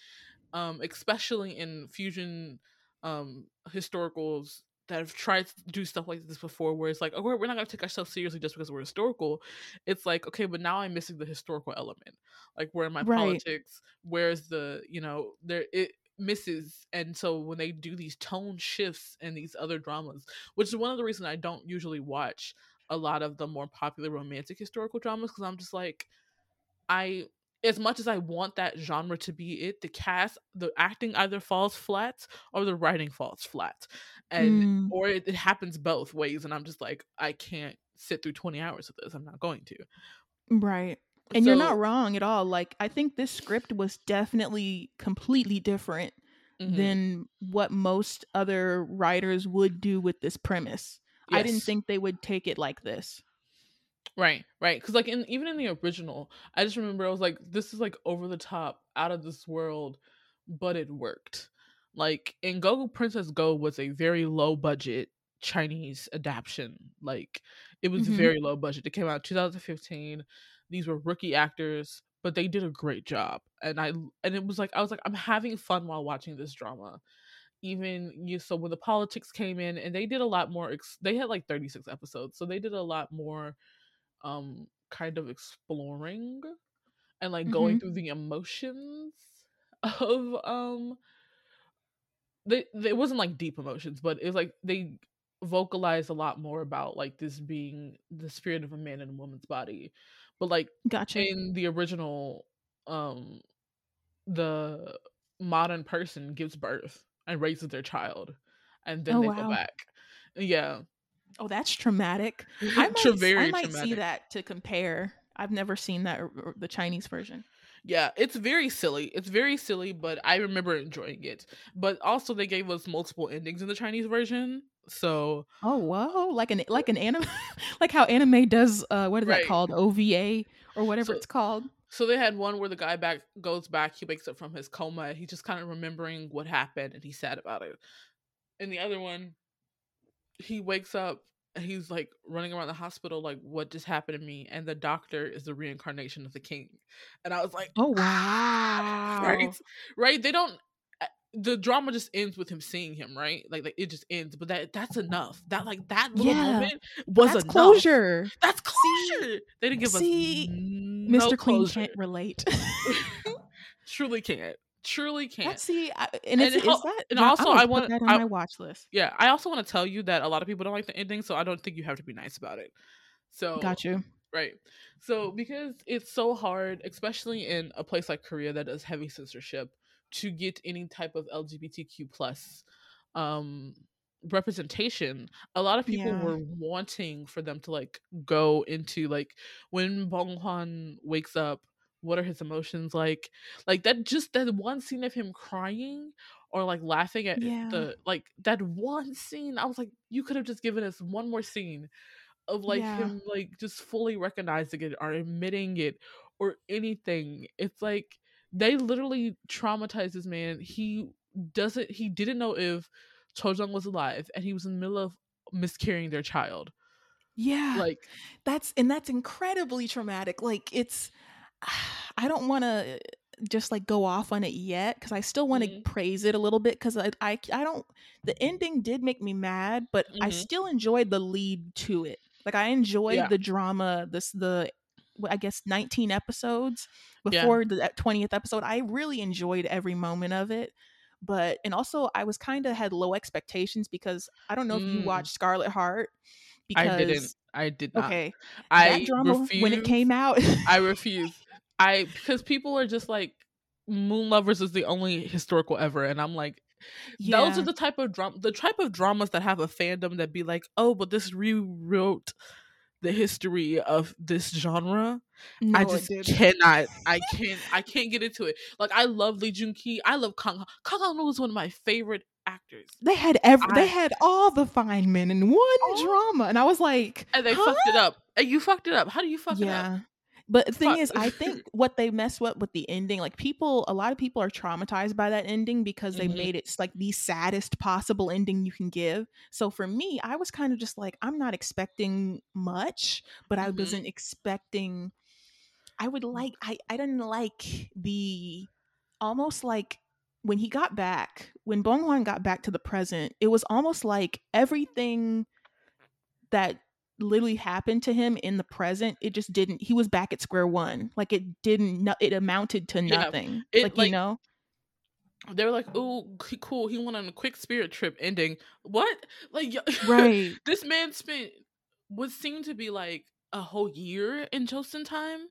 um especially in fusion um historicals that have tried to do stuff like this before where it's like oh we're, we're not going to take ourselves seriously just because we're historical it's like okay but now i'm missing the historical element like where in my Right. politics where's the you know there it misses and so when they do these tone shifts and these other dramas which is one of the reasons i don't usually watch a lot of the more popular romantic historical dramas because i'm just like i as much as I want that genre to be it, the cast, the acting either falls flat or the writing falls flat, and Mm. or it, it happens both ways. And I'm just like, I can't sit through 20 hours of this. I'm not going to. Right. And you're not wrong at all. Like I think this script was definitely completely different Mhm. than what most other writers would do with this premise. I didn't think they would take it like this. Right, right. Because like in even in the original, I just remember I was like, this is like over the top, out of this world, but it worked. Like in Go Princess Go was a very low budget Chinese adaptation. Like it was Mhm. very low budget. It came out 2015. These were rookie actors, but they did a great job. And I and it was like I was like I'm having fun while watching this drama. Even you so when the politics came in and they did a lot more ex- they had like 36 episodes. So they did a lot more um kind of exploring and like going through the emotions of um they, they it wasn't like deep emotions but it was like they vocalized a lot more about like this being the spirit of a man in a woman's body but like Gotcha. in the original um the modern person gives birth and raises their child and then Oh, they wow. go back yeah oh, that's traumatic. I might, I might see that to compare. I've never seen that the Chinese version. Yeah, it's very silly. It's very silly, but I remember enjoying it. But also, they gave us multiple endings in the Chinese version. So, Oh, whoa! Like an like an anime, like how anime does. Uh, what is Right. that called? OVA or whatever So- it's called. so they had one where the guy back goes back. He wakes up from his coma. He's just kind of remembering what happened, and he's sad about it. And the other one, he wakes up and he's like running around the hospital, like, "What just happened to me?" And the doctor is the reincarnation of the king. And I was like, Oh wow! right right they don't uh, the drama just ends with him seeing him right like, like it just ends but that that's enough that like that little Yeah. moment was That's enough. closure. that's closure they didn't give see, us no Mr. Queen closure. can't relate. truly can't truly can't Let's see, I, and, And it's, it is that? and yeah, also I'm I wanna- that on I- my watch list. yeah i also want to tell you that a lot of people don't like the ending so i don't think you have to be nice about it so Got you. Right. So because it's so hard, especially in a place like Korea that does heavy censorship, to get any type of LGBTQ plus um representation, a lot of people Yeah. were wanting for them to like go into like when Bong Hwan wakes up, what are his emotions like? Like that just that one scene of him crying or like laughing at Yeah. the like that one scene, I was like, you could have just given us one more scene of like Yeah. him like just fully recognizing it or admitting it or anything. It's like they literally traumatized this man. He doesn't he didn't know if Cheoljong was alive and he was in the middle of miscarrying their child. Yeah, Like that's and that's incredibly traumatic. Like it's, I don't want to. just like go off on it yet because I still want to Mhm. praise it a little bit because I, I I don't the ending did make me mad, but I Mhm. still enjoyed the lead to it. Like I enjoyed Yeah. the drama, this the I guess 19 episodes Yeah. before the 20th episode. I really enjoyed every moment of it. But and also I was kind of had low expectations because I don't know if you Mm. watched Scarlet Heart I because didn't. I did not. okay, I that drama refuse. when it came out I refuse. I because people are just like Moon Lovers is the only historical ever, and I'm like, those are the type of drama, the type of dramas that have a fandom that be like, oh, but this rewrote the history of this genre. no, I just cannot. I can't. I can't get into it. Like I love Lee Jun Ki. I love Kang. Kang Han was one of my favorite actors, They had every, I- they had all the fine men in one All- drama, and I was like, and they huh? fucked it up. And you fucked it up. How do you fuck it up? But the thing is, I think what they messed up with the ending, like people, a lot of people are traumatized by that ending because they Mhm. made it like the saddest possible ending you can give. So for me, I was kind of just like, I'm not expecting much, but I Mhm. wasn't expecting. I would like, I, I didn't like the almost like when he got back, when Bong Hwan got back to the present, it was almost like everything that literally happened to him in the present, it just didn't. He was back at square one. Like it didn't. It amounted to Yeah, nothing. it, like, like, you know, they were like, "Oh, cool! He went on a quick spirit trip." Ending what? Like, right? this man spent what seemed to be like a whole year in Joseon time.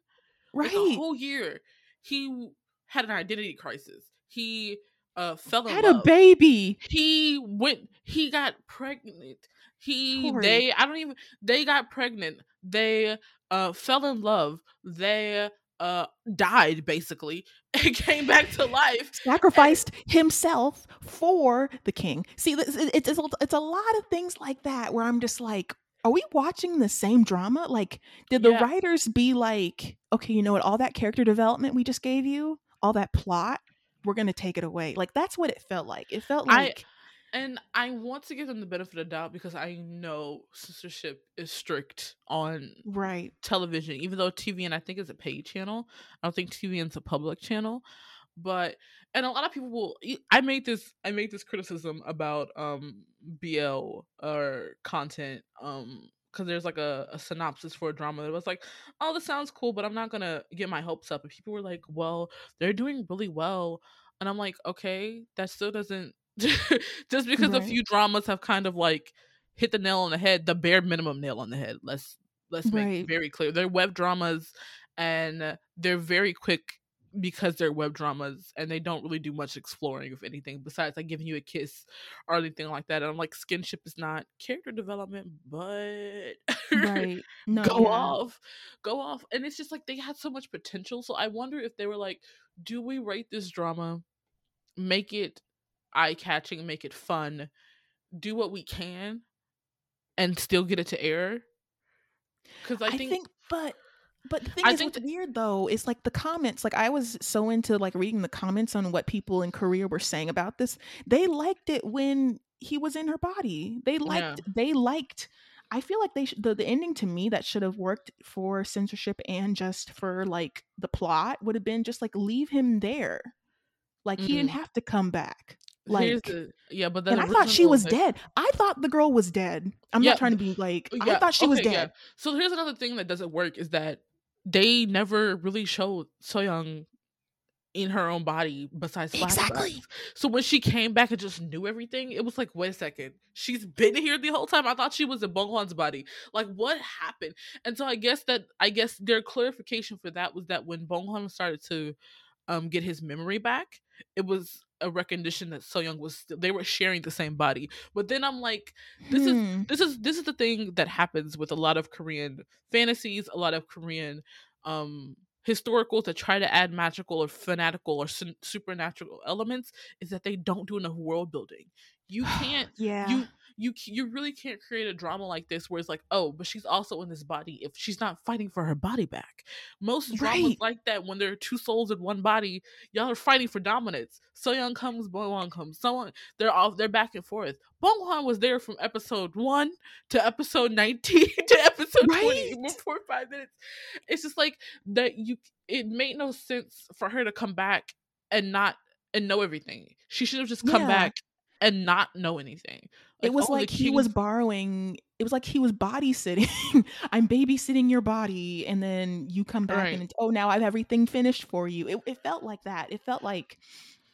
Like a whole year. He had an identity crisis. He uh fell in Had a baby. he went. He got pregnant. He Tori. they I don't even they got pregnant. They uh fell in love. They uh died basically and came back to life. Sacrificed himself for the king. See, this- it's it's a, it's a lot of things like that where I'm just like, are we watching the same drama? Like, did the Yeah. writers be like, okay, you know what? All that character development we just gave you, all that plot, we're gonna take it away. Like that's what it felt like. It felt I- like And I want to give them the benefit of the doubt because I know censorship is strict on right. television, even though TVN I think is a paid channel. I don't think TVN's a public channel. But and a lot of people will I made this I made this criticism about um BL or content um because there's like a, a synopsis for a drama that was like, oh, this sounds cool, but I'm not gonna get my hopes up. And people were like, well, they're doing really well. And I'm like, okay, that still doesn't just because a few dramas have kind of like hit the nail on the head, the bare minimum nail on the head. Let's let's make Right. it very clear. They're web dramas and they're very quick because they're web dramas and they don't really do much exploring of anything besides like giving you a kiss or anything like that. And I'm like, skinship is not character development, but Right. No. go yeah. off go off and it's just like they had so much potential so i wonder if they were like do we rate this drama make it eye-catching make it fun do what we can and still get it to air because I, I think, think, but but the thing I is, what's weird though is like the comments. Like I was so into like reading the comments on what people in Korea were saying about this. They liked it when he was in her body. They liked. They liked. I feel like they sh- the the ending to me that should have worked for censorship and just for like the plot would have been just like leave him there. Like he didn't Mm. have to come back. Like the yeah but and I thought she was dead. I thought the girl was dead. I'm Yeah, not trying to be like I thought she was dead. yeah. So here's another thing that doesn't work is that they never really showed Soyoung in her own body besides flashbacks. Exactly. So when she came back and just knew everything, it was like, wait a second, she's been here the whole time. I thought she was in Bong Hwan's body. Like, what happened? And so I guess that I guess their clarification for that was that when Bong Hwan started to um get his memory back, it was a recognition that Soyoung was still they were sharing the same body. But then I'm like, this is Hmm. this is this is the thing that happens with a lot of Korean fantasies, a lot of Korean um historicals that try to add magical or fanatical or sun- supernatural elements is that they don't do enough world building. You can't yeah. you you you really can't create a drama like this where it's like, oh, but she's also in this body if she's not fighting for her body back. Most dramas Right. like that when there are two souls in one body, y'all are fighting for dominance. So Young comes, Bong comes. Someone they're all they're back and forth. Bong was there from episode one to episode nineteen to episode twenty Right. before five minutes. It's just like that you it made no sense for her to come back and not and know everything. She should have just come Yeah. back and not know anything. it was oh, like he was borrowing it was like he was body sitting i'm babysitting your body and then you come back Right. and oh now i have everything finished for you it, it felt like that it felt like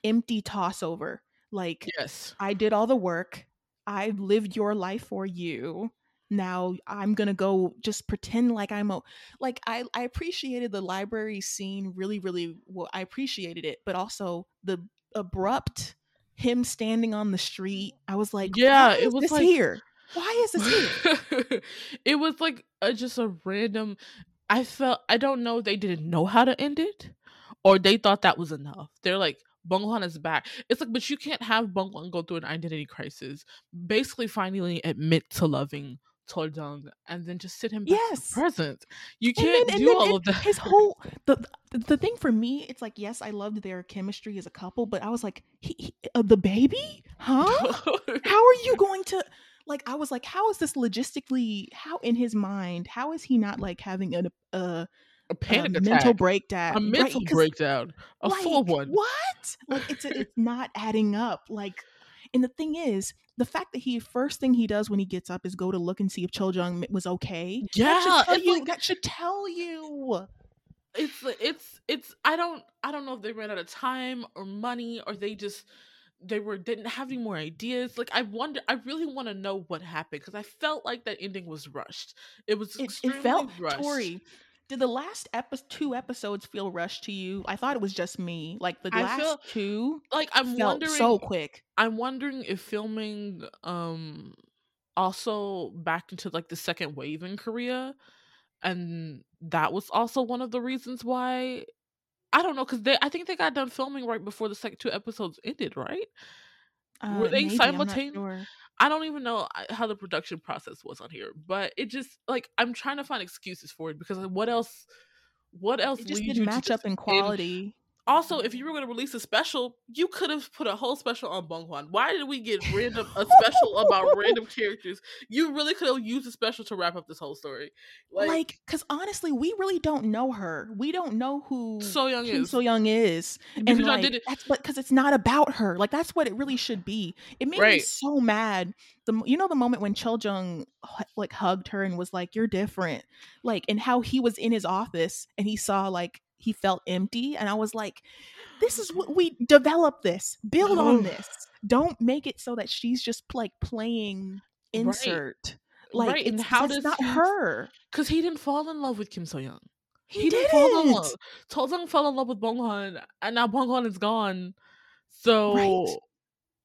empty toss over like yes. i did all the work i lived your life for you now i'm gonna go just pretend like i'm a like i i appreciated the library scene really really well i appreciated it but also the abrupt him standing on the street i was like Yeah, it was like- here why is this here it was like a, just a random. I felt I don't know. They didn't know how to end it, or they thought that was enough. They're like. Bonghwan is back. It's like, but you can't have Bonghwan go through an identity crisis. Basically, finally admit to loving Cheoljong and then just sit him back in Yes. present. You can't then- do all of that. his whole the, the thing for me it's like yes i loved their chemistry as a couple but i was like he, he, uh, the baby huh how are you going to like i was like how is this logistically how in his mind how is he not like having a, a, a a panic attack, mental breakdown a mental right, breakdown, a full one. what like it's it's not adding up like and the thing is the fact that he first thing he does when he gets up is go to look and see if Cheoljong was okay. that Yeah, should tell you. like- that should tell you. it's it's it's i don't i don't know if they ran out of time or money or they just they were didn't have any more ideas like i wonder i really want to know what happened because i felt like that ending was rushed it was It, it felt rushed Tori. Did the last epi- two episodes feel rushed to you? I thought it was just me. Like the I last feel two like i'm felt wondering so quick. i'm wondering if filming um also back into like the second wave in korea and that was also one of the reasons why i don't know because they i think they got done filming right before the second two episodes ended right Were Uh, they maybe, I'm not simultane- sure. I don't even know uh, how the production process was on here, but it just like I'm trying to find excuses for it because like, what else? What else It just didn't match up in quality. Also, if you were going to release a special, you could have put a whole special on Bonghwan. Why did we get random a special about random characters? You really could have used a special to wrap up this whole story. Like, Like, because honestly, we really don't know her. We don't know who So Young Kim is So Young is. because and like did it. that's what because it's not about her like that's what it really should be it made me so mad the you know the moment when Cheoljong like hugged her and was like you're different like and how he was in his office and he saw like he felt empty and i was like this is what we develop this build on this don't make it so that she's just like playing Right. insert like Right, and how does not he- her Because he didn't fall in love with Kim So Young. he, He, did didn't fall in love. Cheoljong fell in love with Bonghwan, and now Bonghwan is gone. So,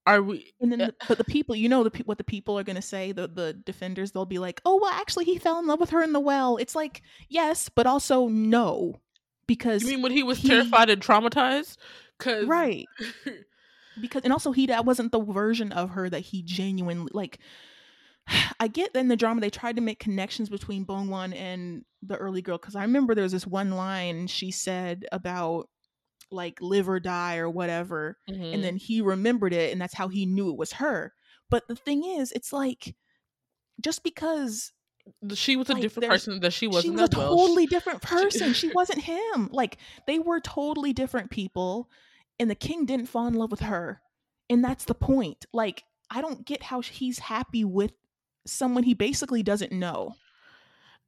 are we? And then, Uh, the, but the people, you know, the what the people are going to say. The the defenders, they'll be like, "Oh, well, actually, he fell in love with her in the well." It's like, yes, but also no, because You mean when he was he- terrified and traumatized? Cause right, because and also he that wasn't the version of her that he genuinely like. I get in the drama they tried to make connections between Bonghwan and the early girl because I remember there was this one line she said about like live or die or whatever Mhm. and then he remembered it and that's how he knew it was her but the thing is it's like just because she was a like, different person that she she wasn't. was a well. totally different person she wasn't him like they were totally different people and the king didn't fall in love with her and that's the point like i don't get how he's happy with someone he basically doesn't know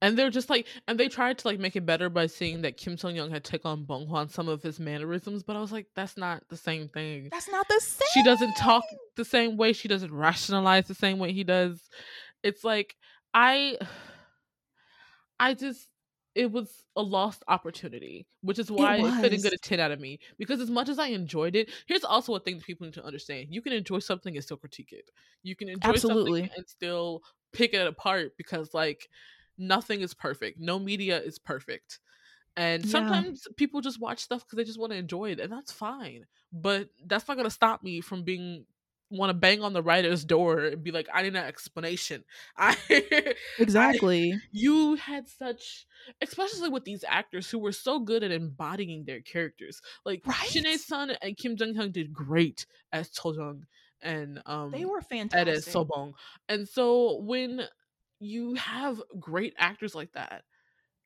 and they're just like, and they tried to like make it better by saying that Kim So Young had taken on Bong Hwan some of his mannerisms, but I was like, that's not the same thing. that's not the same She doesn't talk the same way. She doesn't rationalize the same way he does. It's like I, I just it was a lost opportunity, which is why it, couldn't was. get a 10 out of me. Because as much as I enjoyed it, here's also a thing that people need to understand. You can enjoy something and still critique it. You can enjoy Absolutely. something and still pick it apart because like nothing is perfect. No media is perfect. And Yeah. sometimes people just watch stuff because they just want to enjoy it, and that's fine. But that's not gonna stop me from being want to bang on the writer's door and be like, I need an explanation. I exactly. I, you had such, especially with these actors who were so good at embodying their characters. Like right? Shin Sun and Kim Jung Hyun did great as Cheoljong and um they were fantastic as Sobong. And so when you have great actors like that,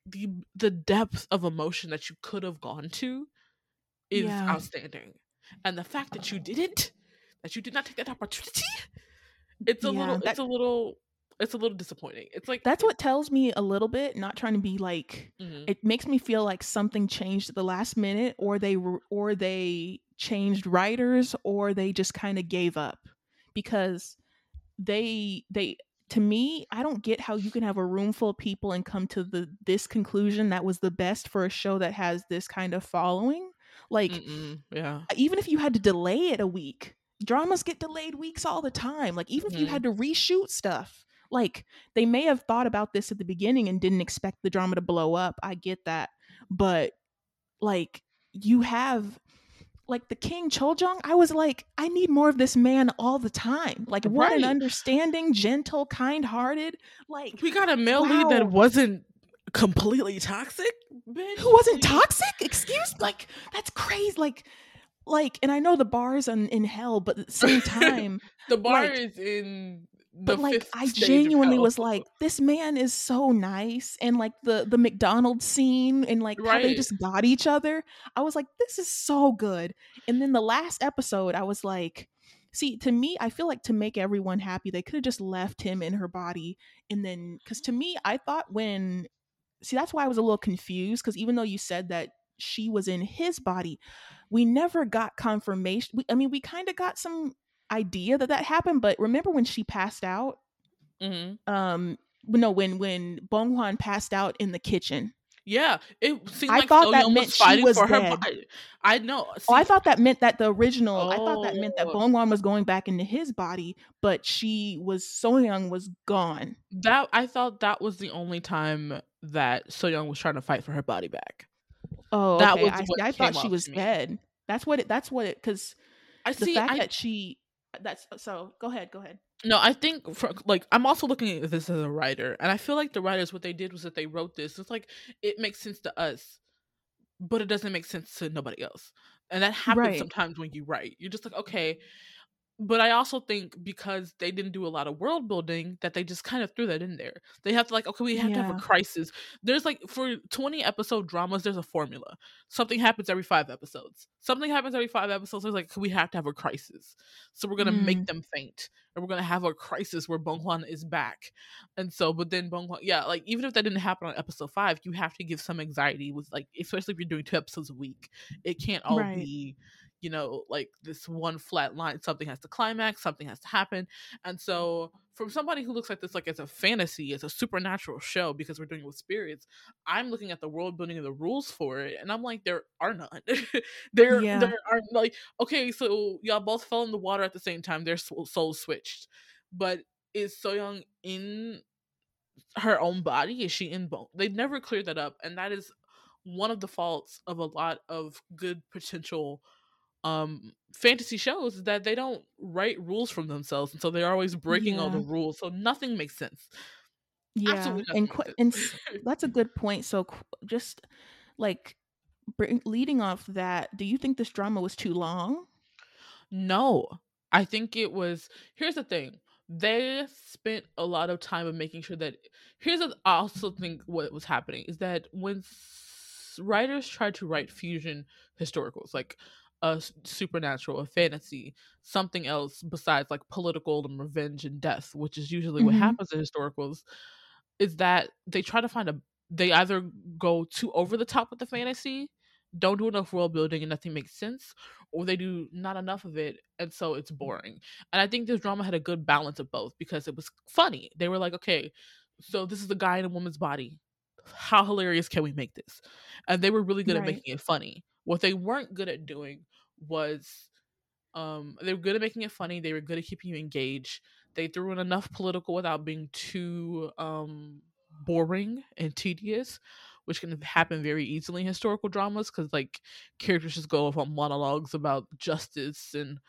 the the depth of emotion that you could have gone to is yeah. outstanding. And the fact that you didn't that you did not take that opportunity. It's a yeah, little. That, it's a little. It's a little disappointing. It's like that's what tells me a little bit. Not trying to be like. Mm-hmm. It makes me feel like something changed at the last minute, or they or they changed writers, or they just kind of gave up because they they to me, I don't get how you can have a room full of people and come to the this conclusion that was the best for a show that has this kind of following. Like, Mm-mm, yeah, even if you had to delay it a week, dramas get delayed weeks all the time. Like even mm-hmm. if you had mm-hmm. to reshoot stuff, like they may have thought about this at the beginning and didn't expect the drama to blow up. I get that. But like you have like the King Cheoljong, I was like, I need more of this man all the time. Like right. what an understanding, gentle, kind-hearted. Like we got a male wow. lead that wasn't completely toxic. Bitch. Who wasn't toxic? Excuse me. Like that's crazy. Like like and i know the bar's in, in hell but at the same time the bar like, is in but like i genuinely was like this man is so nice and like the the mcdonald's scene and like right. how they just got each other i was like this is so good and then the last episode i was like see to me i feel like to make everyone happy they could have just left him in her body and then because to me i thought when see that's why i was a little confused because even though you said that she was in his body we never got confirmation. We, I mean, we kind of got some idea that that happened, but remember when she passed out? Mm-hmm. Um, no, when when Bong Hwan passed out in the kitchen. Yeah, it seemed I like thought so that meant was fighting was for dead. her body. I know. See, oh, I thought that meant that the original. Oh. I thought that meant that oh. Bong Hwan was going back into his body, but she was So Young was gone. That I thought that was the only time that So Young was trying to fight for her body back. Oh, that okay. was I, I thought she was dead. That's what it. That's what it. Because I the see fact I, that she. That's uh, so. Go ahead. Go ahead. No, I think for like I'm also looking at this as a writer, and I feel like the writers what they did was that they wrote this. It's like it makes sense to us, but it doesn't make sense to nobody else, and that happens right. sometimes when you write. You're just like, okay, but I also think because they didn't do a lot of world building that they just kind of threw that in there. They have to like, okay, we have yeah. to have a crisis. There's like for 20 episode dramas, there's a formula. Something happens every five episodes. Something happens every five episodes. There's like we have to have a crisis. So we're gonna mm. make them faint. And we're gonna have a crisis where Bong Hwan is back. And so, but then Bong Hwan, yeah, like even if that didn't happen on episode five, you have to give some anxiety with like, especially if you're doing two episodes a week. It can't all right. be you know, like this one flat line. Something has to climax, something has to happen. And so, from somebody who looks at this like as a fantasy, as a supernatural show, because we're doing it with spirits, I'm looking at the world building and the rules for it, and I'm like, there are none. there, yeah. there are like, okay, so y'all both fell in the water at the same time. Their souls switched, but is So Young in her own body? Is she in bone? They never cleared that up, and that is one of the faults of a lot of good potential um fantasy shows that they don't write rules from themselves and so they're always breaking yeah. all the rules so nothing makes sense. Yeah and qu- and that's a good point so just like leading off that do you think this drama was too long? No i think it was here's the thing they spent a lot of time of making sure that here's what i also think what was happening is that when writers tried to write fusion historicals like a supernatural, a fantasy, something else besides like political and revenge and death, which is usually mm-hmm. what happens in historicals, is that they try to find a they either go too over the top with the fantasy, don't do enough world building and nothing makes sense, or they do not enough of it and so it's boring. And I think this drama had a good balance of both because it was funny. They were like, okay, so this is a guy in a woman's body. How hilarious can we make this? And they were really good right. at making it funny. What they weren't good at doing was um they were good at making it funny they were good at keeping you engaged they threw in enough political without being too um boring and tedious which can happen very easily in historical dramas because like characters just go off on monologues about justice and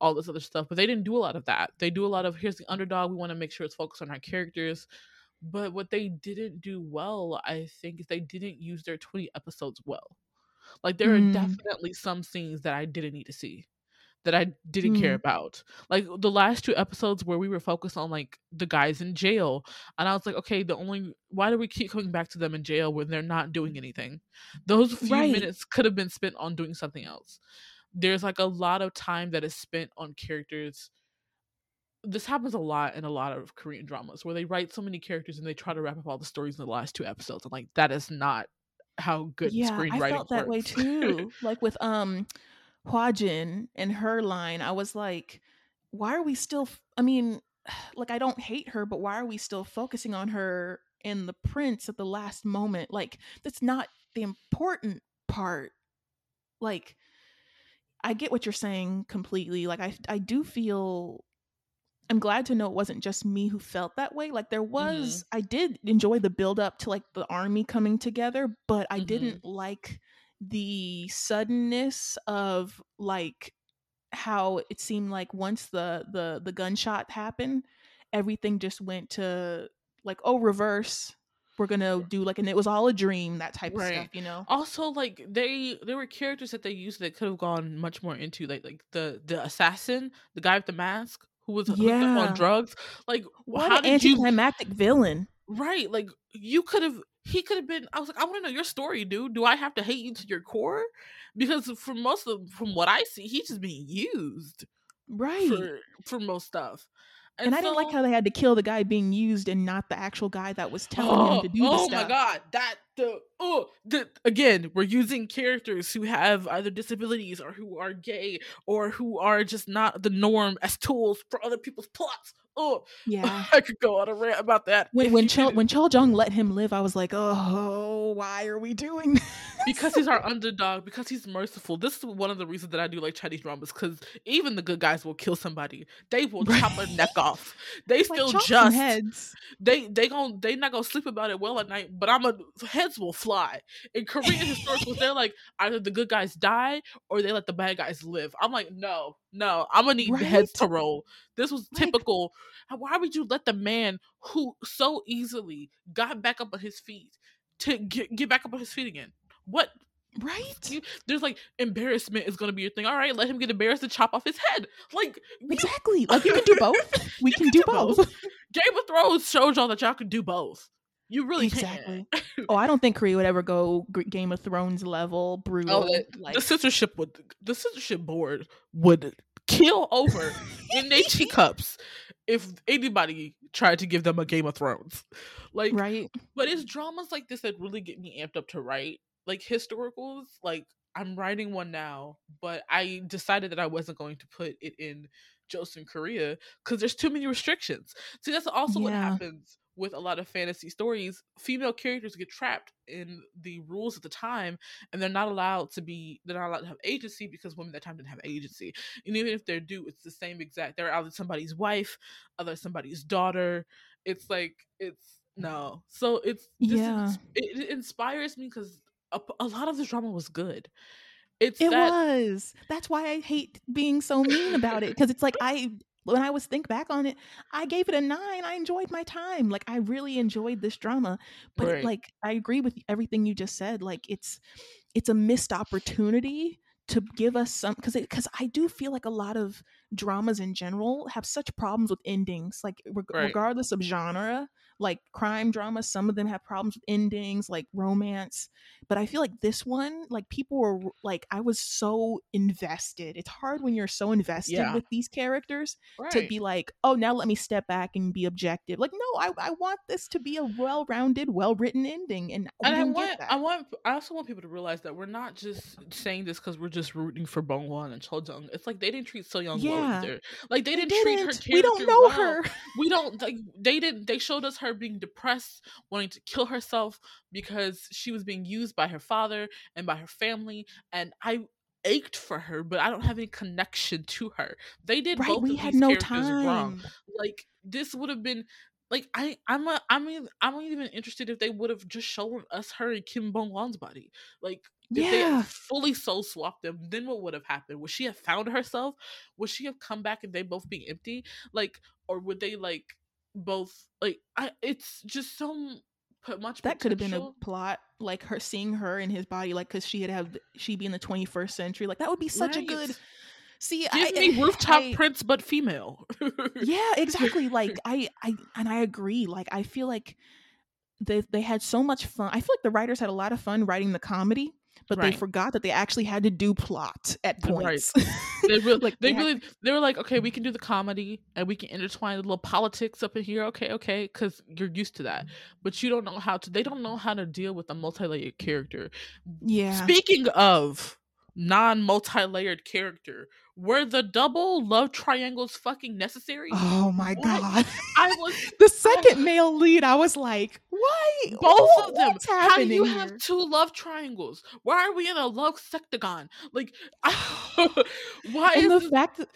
all this other stuff. But they didn't do a lot of that. They do a lot of here's the underdog. We want to make sure it's focused on our characters. But what they didn't do well, I think, is they didn't use their 20 episodes well. Like there mm. are definitely some scenes that I didn't need to see that I didn't mm. care about. Like the last two episodes where we were focused on like the guys in jail. And I was like, okay, the only why do we keep coming back to them in jail when they're not doing anything? Those few right. minutes could have been spent on doing something else. There's like a lot of time that is spent on characters this happens a lot in a lot of Korean dramas where they write so many characters and they try to wrap up all the stories in the last two episodes. And like that is not how good yeah, screenwriting I felt that works. way too. like with um Hwajin and her line, I was like, why are we still f- I mean, like I don't hate her, but why are we still focusing on her in the prince at the last moment? Like that's not the important part. Like I get what you're saying completely. Like I I do feel I'm glad to know it wasn't just me who felt that way. Like there was, mm-hmm. I did enjoy the build up to like the army coming together, but I mm-hmm. didn't like the suddenness of like how it seemed like once the the the gunshot happened, everything just went to like oh reverse we're gonna do like and it was all a dream that type right. of stuff you know also like they there were characters that they used that could have gone much more into like like the the assassin the guy with the mask who was yeah. on drugs. Like, what how an anticlimactic you... villain. Right. Like, you could have, he could have been, I was like, I want to know your story, dude. Do I have to hate you to your core? Because for most of, from what I see, he's just being used. Right. For, for most stuff. And, and I didn't like how they had to kill the guy being used and not the actual guy that was telling oh, him to do oh stuff. Oh my god, that the oh the again, we're using characters who have either disabilities or who are gay or who are just not the norm as tools for other people's plots oh yeah i could go on a rant about that when when Chol, when Cheoljong let him live i was like oh why are we doing this? because he's our underdog because he's merciful this is one of the reasons that i do like chinese dramas because even the good guys will kill somebody they will right. chop their neck off they still like just heads. they they gon' they not gonna sleep about it well at night but i'm a heads will fly in korean historicals they're like either the good guys die or they let the bad guys live i'm like no no, I'm gonna need right? heads to roll. This was typical. Why would you let the man who so easily got back up on his feet to get, get back up on his feet again? What? Right? You, there's like embarrassment is gonna be your thing. All right, let him get embarrassed and chop off his head. Like exactly. Like you can do both. We can, can, do, do both. both. Game of Thrones showed y'all that y'all could do both. You really exactly. can. oh, I don't think Korea would ever go Game of Thrones level oh, brutal. Oh, like... the censorship would the censorship board would kill over in their teacups if anybody tried to give them a Game of Thrones. Like right. But it's dramas like this that really get me amped up to write. Like historicals, like I'm writing one now, but I decided that I wasn't going to put it in Joseon Korea because there's too many restrictions. See, that's also yeah. what happens with a lot of fantasy stories, female characters get trapped in the rules at the time and they're not allowed to be they're not allowed to have agency because women at that time didn't have agency. And even if they do, it's the same exact they're either somebody's wife, other somebody's daughter. It's like it's no. So it's yeah. It, it inspires me because a, a lot of the drama was good. It's it that- was. That's why I hate being so mean about it because it's like I when I was think back on it, I gave it a nine. I enjoyed my time. Like I really enjoyed this drama. But right. like I agree with everything you just said. Like it's it's a missed opportunity to give us some because because I do feel like a lot of dramas in general have such problems with endings, like re- right. regardless of genre like crime drama some of them have problems with endings like romance but i feel like this one like people were like i was so invested it's hard when you're so invested yeah. with these characters right. to be like oh now let me step back and be objective like no i, I want this to be a well-rounded well-written ending and, and i want i want i also want people to realize that we're not just saying this because we're just rooting for Bong Hwan and Cheoljong. It's like they didn't treat So Young yeah. well either. Like they didn't, they didn't. treat her character We don't know well. her. We don't like they didn't they showed us her her being depressed, wanting to kill herself because she was being used by her father and by her family. And I ached for her, but I don't have any connection to her. They did right, both we of had these no characters time. wrong. Like this would have been like I I'm a, I mean I'm even interested if they would have just shown us her and Kim Bong Hwan's body. Like if they Yeah. had fully soul swapped them, then what would have happened? Would she have found herself? Would she have come back and they both be empty? Like or would they like both like I it's just so put much That could have been a plot, like her seeing her in his body, like because she had have she be in the 21st century. Like that would be such a good. See, Give I, me rooftop I- prince but female. yeah exactly like i i and i agree like i feel like they they had so much fun i feel like the writers had a lot of fun writing the comedy but Right. they forgot that they actually had to do plot at Right. points they really, Like, they they had- really, they were like, okay, we can do the comedy and we can intertwine a little politics up in here. Okay, okay, because you're used to that, but you don't know how to. They don't know how to deal with a multi-layered character. yeah Speaking of non-multi-layered character, were the double love triangles fucking necessary? oh my What? god I was the second male lead i was like why both What- of them. How do you here? have two love triangles? Why are we in a love sectagon? Like, I, why and is the this fact that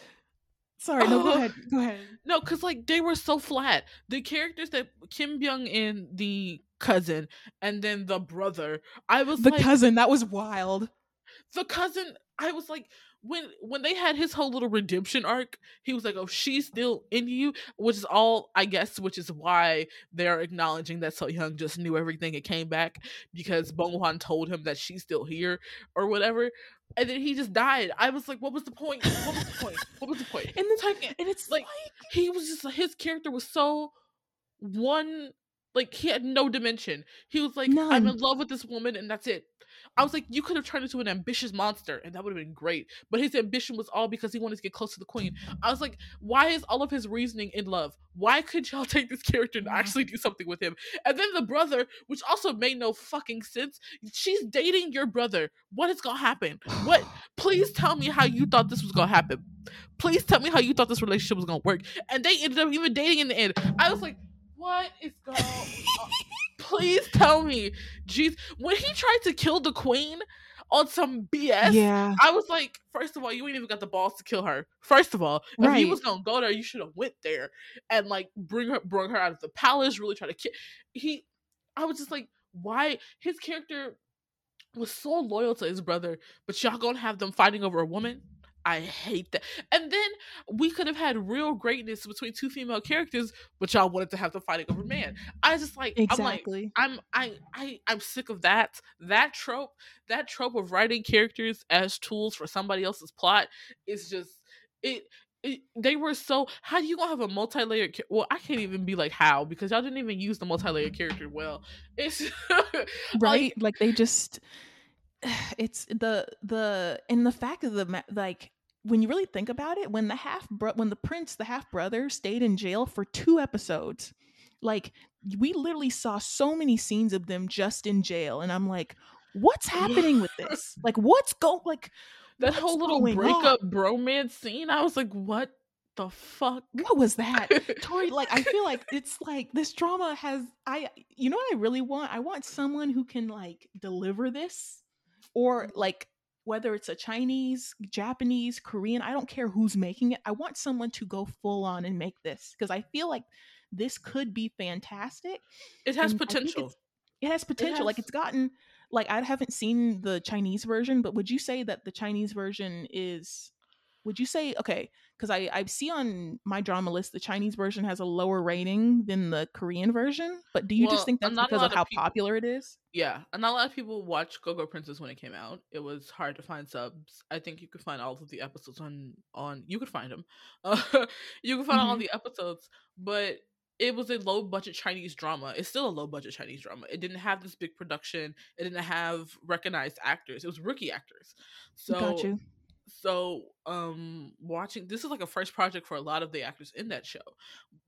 sorry no go Oh. ahead go ahead No, because like they were so flat. The characters that Kim Byung and the cousin, and then the brother. I was the like cousin that was wild the cousin. I was like when when they had his whole little redemption arc. He was like, "Oh, she's still in you," which is all I guess, which is why they're acknowledging that So Young just knew everything and came back because Bong Hwan told him that she's still here or whatever. And then he just died. I was like, "What was the point? What was the point? What was the point?" and then and it's like, like he was just his character was so one like he had no dimension. He was like i'm in love with this woman and that's it. I was like you could have turned into an ambitious monster and that would have been great. But his ambition was all because he wanted to get close to the queen. I was like why is all of his reasoning in love? Why could y'all take this character and actually do something with him? And then the brother which also made no fucking sense she's dating your brother. What is gonna happen? What please tell me how you thought this was gonna happen. Please tell me how you thought this relationship was gonna work. And they ended up even dating in the end. I was like what is going on please tell me jeez when he tried to kill the queen on some bs yeah I was like, first of all, you ain't even got the balls to kill her. First of all, if he was gonna go there, you should have went there and like bring her, bring her out of the palace. Really try to kill. He, I was just like, why his character was so loyal to his brother, but y'all gonna have them fighting over a woman. I hate that. And then we could have had real greatness between two female characters, but y'all wanted to have them fighting over man. I just like I'm like I'm I I I'm sick of that. That trope, that trope of writing characters as tools for somebody else's plot is just it. It, they were so. How do you gonna have a multi-layered? Well, I can't even be like how because y'all didn't even use the multi-layered character well. It's right like they just it's the the and the fact of the like when you really think about it when the half bro- when the prince the half brother stayed in jail for two episodes like we literally saw so many scenes of them just in jail and i'm like what's happening with this like what's go like that whole little breakup on? bromance scene. I was like, what the fuck? what was that Tori, like I feel like it's like this drama has I you know what I really want? I want someone who can like deliver this or mm. like whether it's a Chinese, Japanese, Korean, I don't care who's making it. I want someone to go full on and make this because I feel like this could be fantastic. It has And potential. It has potential. Like has- it's gotten like I haven't seen the Chinese version, but would you say that the Chinese version is would you say okay, because I, I see on my drama list the Chinese version has a lower rating than the Korean version. But do you Well, just think that's because of of how people- popular it is? Yeah, and not a lot of people watched Go-Go Princess when it came out. It was hard to find subs. I think you could find all of the episodes on on. You could find them. Uh, you can find all Mhm. the episodes, but it was a low budget Chinese drama. It's still a low budget Chinese drama. It didn't have this big production. It didn't have recognized actors. It was rookie actors. So Got you. So um watching this is like a first project for a lot of the actors in that show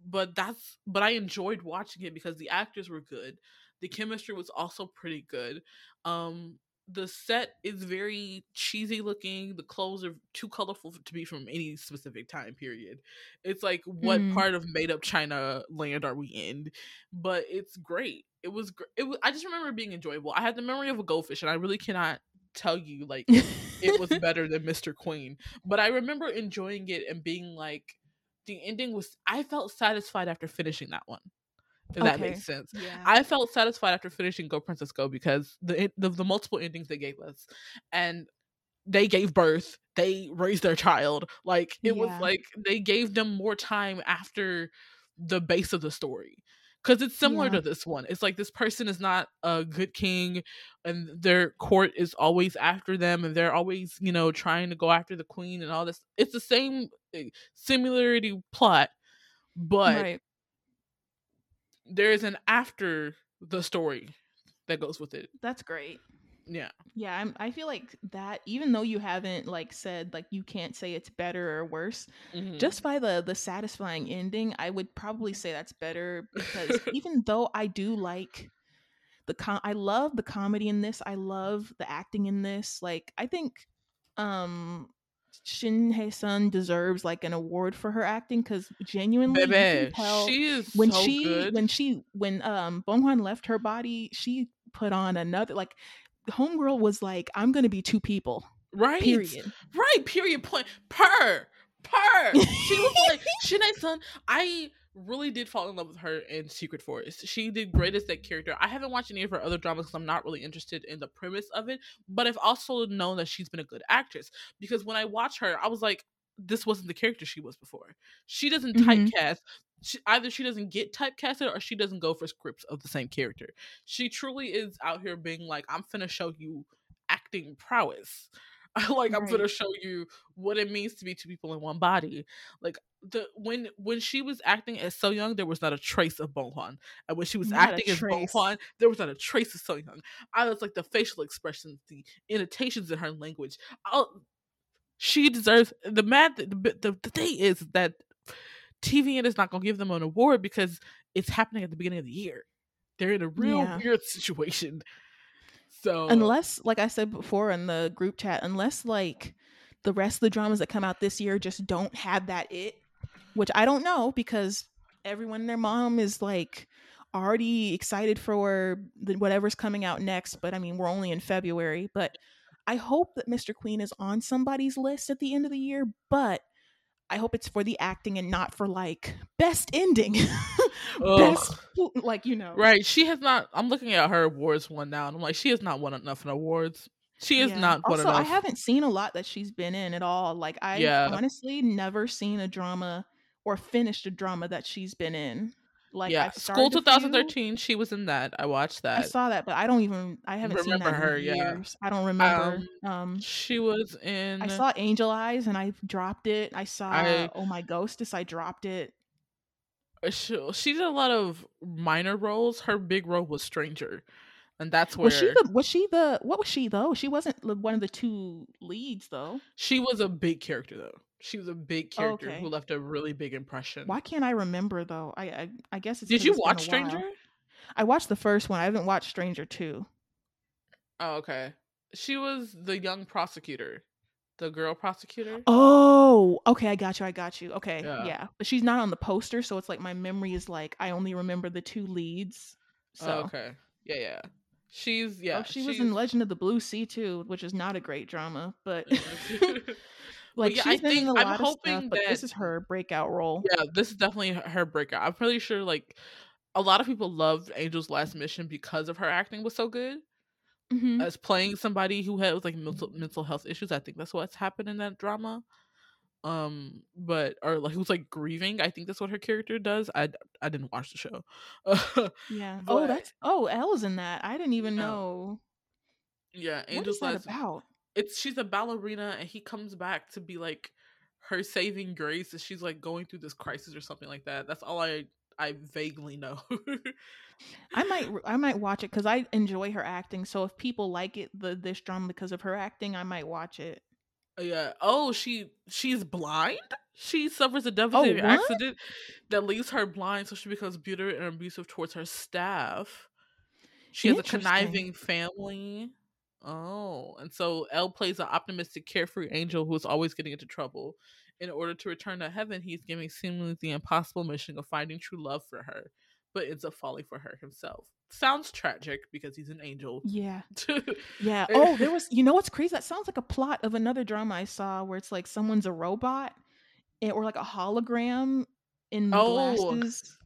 but that's but i enjoyed watching it because the actors were good the chemistry was also pretty good um the set is very cheesy looking the clothes are too colorful to be from any specific time period it's like what Mm. part of made up china land are we in but it's great it was it was, i just remember being enjoyable i had the memory of a goldfish and i really cannot tell you like it was better than Mr. Queen. But I remember enjoying it and being like, the ending was. I felt satisfied after finishing that one. If that Okay. makes sense. Yeah. I felt satisfied after finishing Go Princess Go because the the, the multiple endings they gave us, and they gave birth, they raised their child. Like it was like they gave them more time after the base of the story. Because it's similar Yeah. to this one. It's like this person is not a good king, and their court is always after them, and they're always, you know, trying to go after the queen and all this. It's the same uh, similarity plot, but right. there is an after the story that goes with it. That's great. Yeah. Yeah, I'm, I feel like that. Even though you haven't like said like you can't say it's better or worse, Mhm. just by the the satisfying ending, I would probably say that's better because even though I do like the com- I love the comedy in this. I love the acting in this. Like I think um Shin Hye Sun deserves like an award for her acting because genuinely Baby, tell she is when so she good. when she when um Bong Hwan left her body, she put on another like homegirl was like, I'm gonna be two people. right. Period. Right. Period. Point. Per. Per. She was like Shin Hye Sun. I really did fall in love with her in Secret Forest. She did great as that character. I haven't watched any of her other dramas because I'm not really interested in the premise of it. But I've also known that she's been a good actress because when I watch her, I was like, this wasn't the character she was before. She doesn't Mhm. typecast. She, either she doesn't get typecasted or she doesn't go for scripts of the same character. She truly is out here being like, I'm finna show you acting prowess. like I'm gonna show you what it means to be two people in one body. Like the when when she was acting as So Young, there was not a trace of Bong Hwan, and when she was Not acting as Bong. Hwan, there was not a trace of So Young. I was like the facial expressions, the annotations in her language. I'll, she deserves the mad. The, the the thing is that TVN is not gonna give them an award because it's happening at the beginning of the year. They're in a real Yeah. weird situation. So Unless, like I said before in the group chat, unless like the rest of the dramas that come out this year just don't have that it, which I don't know because everyone and their mom is like already excited for the, whatever's coming out next. But I mean, we're only in February. But I hope that Mr. Queen is on somebody's list at the end of the year. But I hope it's for the acting and not for like best ending, best like you know. Right. She has not. I'm looking at her awards one now, and I'm like, she has not won enough in awards. She is Yeah. not won Also, enough. I haven't seen a lot that she's been in at all. Like I Yeah. honestly never seen a drama or finished a drama that she's been in. Like yeah, School started a few, 2013. She was in that. I watched that. I saw that, but I don't even I haven't seen Remember her, in yeah. years. I don't remember. Um, she was in. I saw Angel Eyes and I dropped it. I saw I- Oh My Ghostess. I dropped it. She, she did a lot of minor roles. Her big role was Stranger, and that's where Was she the? Was she the? What was she though? She wasn't one of the two leads though. she was a big character though. She was a big character Okay. who left a really big impression. Why can't I remember though? I I, I guess it's. Did you it's watch Stranger? I watched the first one. I haven't watched Stranger two. Oh, okay. She was the young prosecutor, the girl prosecutor. Oh, okay. I got you. I got you. Okay, Yeah. yeah. But she's not on the poster, so it's like my memory is like I only remember the two leads. Oh, so Oh, okay. Yeah, yeah. She's oh, yeah. Oh, she was in Legend of the Blue Sea too, which is not a great drama, but But like yeah, she's I think- I'm of stuff. hoping But this is her breakout role. yeah, this is definitely her- breakout. I'm pretty sure like a lot of people loved Angel's Last Mission because of her acting was so good. Mhm. As playing somebody who had like mental mental health issues, I think that's what's happened in that drama. Um, but or like who's like grieving. I think that's what her character does. I I didn't watch the show. Yeah. But- oh, that's oh, L's in that. I didn't even No. know. yeah, What is Angel's that Last. about? It's she's a ballerina and he comes back to be like her saving grace as she's like going through this crisis or something like that. That's all I I vaguely know. I might I might watch it because I enjoy her acting. So if people like it the this drama because of her acting, I might watch it. Uh, yeah. Oh, she she's blind. She suffers a oh, devastating what? accident that leaves her blind, so she becomes bitter and abusive towards her staff. She has a conniving family. Oh, and so L plays an optimistic, carefree angel who is always getting into trouble. In order to return to heaven, he's giving seemingly the impossible mission of finding true love for her, but ends up falling for her himself. Sounds tragic because he's an angel. Yeah. Yeah. Eh. Oh, there was. You know what's crazy? That sounds like a plot of another drama I saw where it's like someone's a robot, and, or like a hologram in Oh. glasses.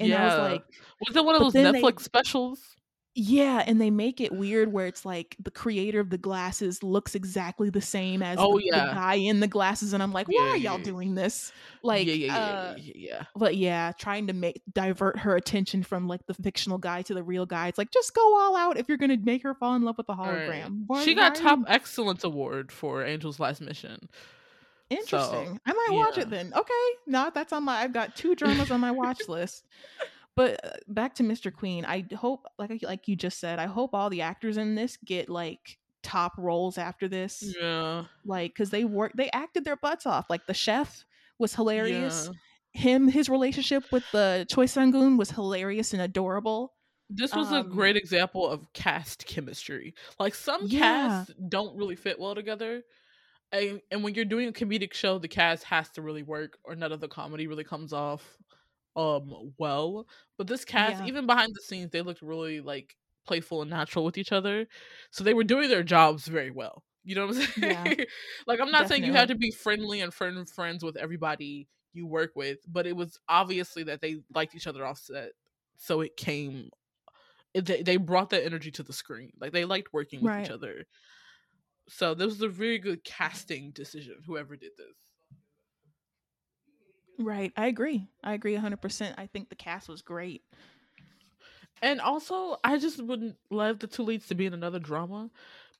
And I was Yeah. like, Was it one of those then they Netflix specials? Yeah, and they make it weird where it's like the creator of the glasses looks exactly the same as Oh the, the guy in the glasses, and I'm like, why Yeah, are yeah, y'all yeah. doing this? Like, yeah, yeah, uh, yeah, yeah. but yeah, trying to make divert her attention from like the fictional guy to the real guy. It's like just go all out if you're gonna make her fall in love with the right. hologram. Why, She got top you excellence award for Angel's Last Mission. So interesting? I might watch it then. Okay, no, that's on my. I've got two dramas on my watch list. But uh, back to Mr. Queen. I hope, like like you just said, I hope all the actors in this get like top roles after this. Yeah. Like, because they work, they acted their butts off. Like the chef was hilarious. Yeah. Him, his relationship with the Choi Sanggung was hilarious and adorable. This was a Um, great example of cast chemistry. Like some Yeah. casts don't really fit well together. And, and when you're doing a comedic show, the cast has to really work or none of the comedy really comes off um well. But this cast, Yeah. even behind the scenes, they looked really like playful and natural with each other. So they were doing their jobs very well. You know what I'm saying? Yeah. like I'm not saying you had to be friendly and friend friends with everybody you work with, but it was obviously that they liked each other off set. So it came they, they brought that energy to the screen. Like they liked working with each other. So this was a very good casting decision, whoever did this. Right. I agree. I agree 100%. I think the cast was great. And also, I just wouldn't love the two leads to be in another drama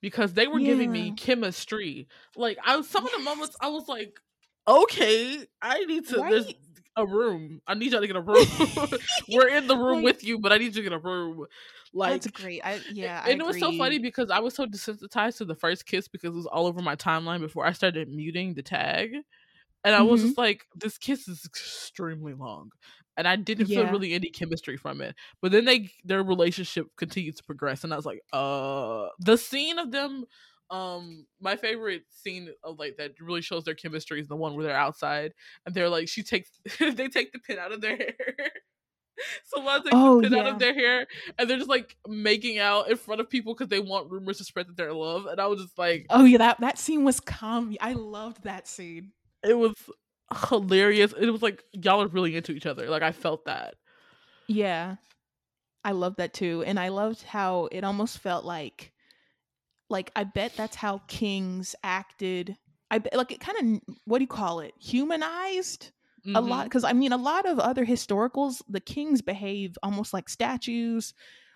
because they were giving me chemistry. Like I was some of the moments I was like, okay, I need to there's a room. I need y'all to get a room. we're in the room Like- with you, but I need you to get a room. Like That's great. I yeah, I and it was so funny because I was so desensitized to the first kiss because it was all over my timeline before I started muting the tag. And I was Mhm. just like, this kiss is extremely long. And I didn't feel really any chemistry from it. But then they their relationship continued to progress. And I was like, uh the scene of them um my favorite scene of like that really shows their chemistry is the one where they're outside and they're like she takes they take the pin out of their hair Someone takes Oh, the pin out of their hair and they're just like making out in front of people because they want rumors to spread that they're in love. And I was just like, Oh yeah, that that scene was calm. I loved that scene. It was hilarious. It was like y'all are really into each other. Like I felt that. Yeah. I loved that too. And I loved how it almost felt like like I bet that's how kings acted. I bet like it kind of what do you call it? Humanized a lot Mhm. because I mean a lot of other historicals the kings behave almost like statues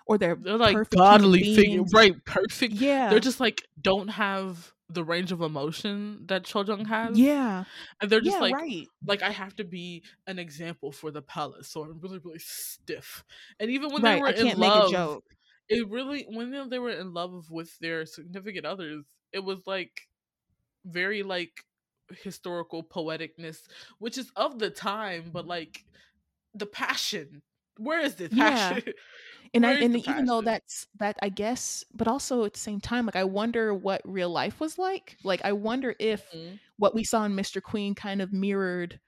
or they're They're like godly figure, right? Perfect. Yeah. They're just like don't have the range of emotion that Cheoljong has. yeah. and they're just yeah, like, right. like I have to be an example for the palace, so I'm really, really stiff. And even when right. they were I can't in make love, a joke. it really when they- were in love with their significant others, it was like very like historical poeticness, which is of the time, but like the passion. Where is the Yeah. and I and even though that's that I guess, but also at the same time, like I wonder what real life was like. Like I wonder if Mhm. what we saw in Mr. Queen kind of mirrored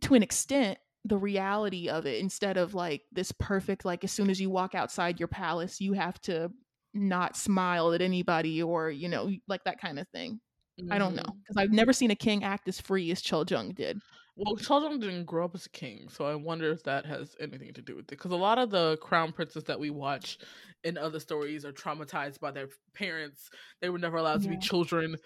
to an extent the reality of it instead of like this perfect like as soon as you walk outside your palace you have to not smile at anybody or you know like that kind of thing i don't know because i've never seen a king act as free as Cheoljong did Well, Cheoljong didn't grow up as a king, so I wonder if that has anything to do with it. Because a lot of the crown princes that we watch in other stories are traumatized by their parents. They were never allowed to be children.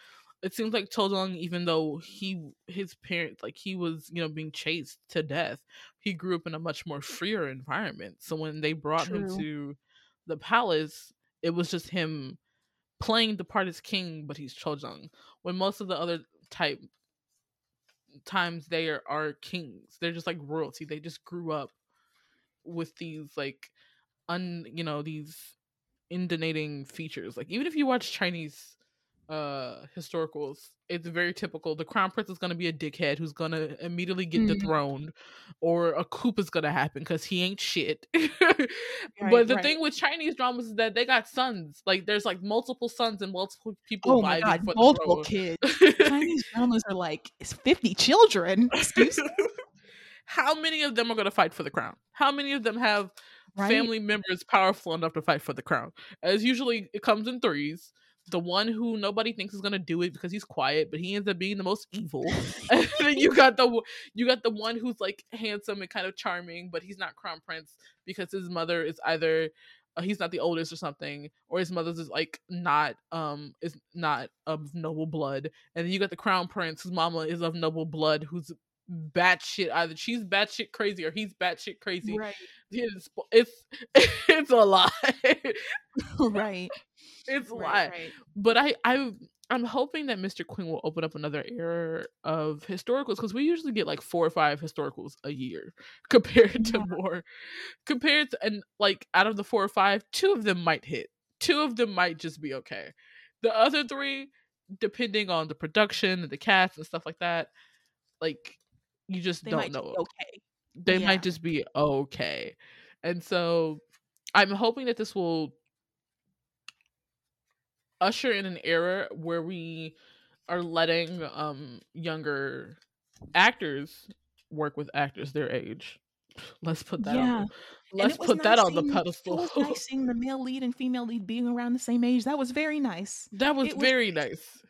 It seems like Cheoljong, even though he his parents like he was you know being chased to death, he grew up in a much more freer environment. So when they brought him to the palace, it was just him playing the part as king, but he's Cheoljong. When most of the other type times they are, are kings. They're just like royalty. They just grew up with these like un you know, these indonating features. Like even if you watch Chinese uh historicals, it's very typical. The crown prince is gonna be a dickhead who's gonna immediately get Mhm. dethroned, or a coup is gonna happen because he ain't shit. Right, but the right. thing with Chinese dramas is that they got sons. Like there's like multiple sons and multiple people oh my god multiple kids chinese dramas are like it's 50 children excuse me How many of them are going to fight for the crown? How many of them have right family members powerful enough to fight for the crown? As usually, it comes in threes. The one who nobody thinks is gonna do it because he's quiet, but he ends up being the most evil. and then you got the you got the one who's like handsome and kind of charming, but he's not crown prince because his mother is either uh, he's not the oldest or something, or his mother's is like not um is not of noble blood. And then you got the crown prince whose mama is of noble blood, who's batshit either she's batshit crazy or he's batshit crazy. Right. It's it's, it's a lot. right. It's a lot. Right. Right. But I I I'm hoping that Mr. Queen will open up another era of historicals because we usually get like four or five historicals a year compared to Yeah. more compared to and like out of the four or five, two of them might hit. Two of them might just be okay. The other three, depending on the production and the cast and stuff like that, like you just They don't know okay. they Yeah. might just be okay. And so I'm hoping that this will usher in an era where we are letting um younger actors work with actors their age. Let's put that Yeah. on the, let's was put that nice on the pedestal. It was nice seeing the male lead and female lead being around the same age. That was very nice. that was it was very nice.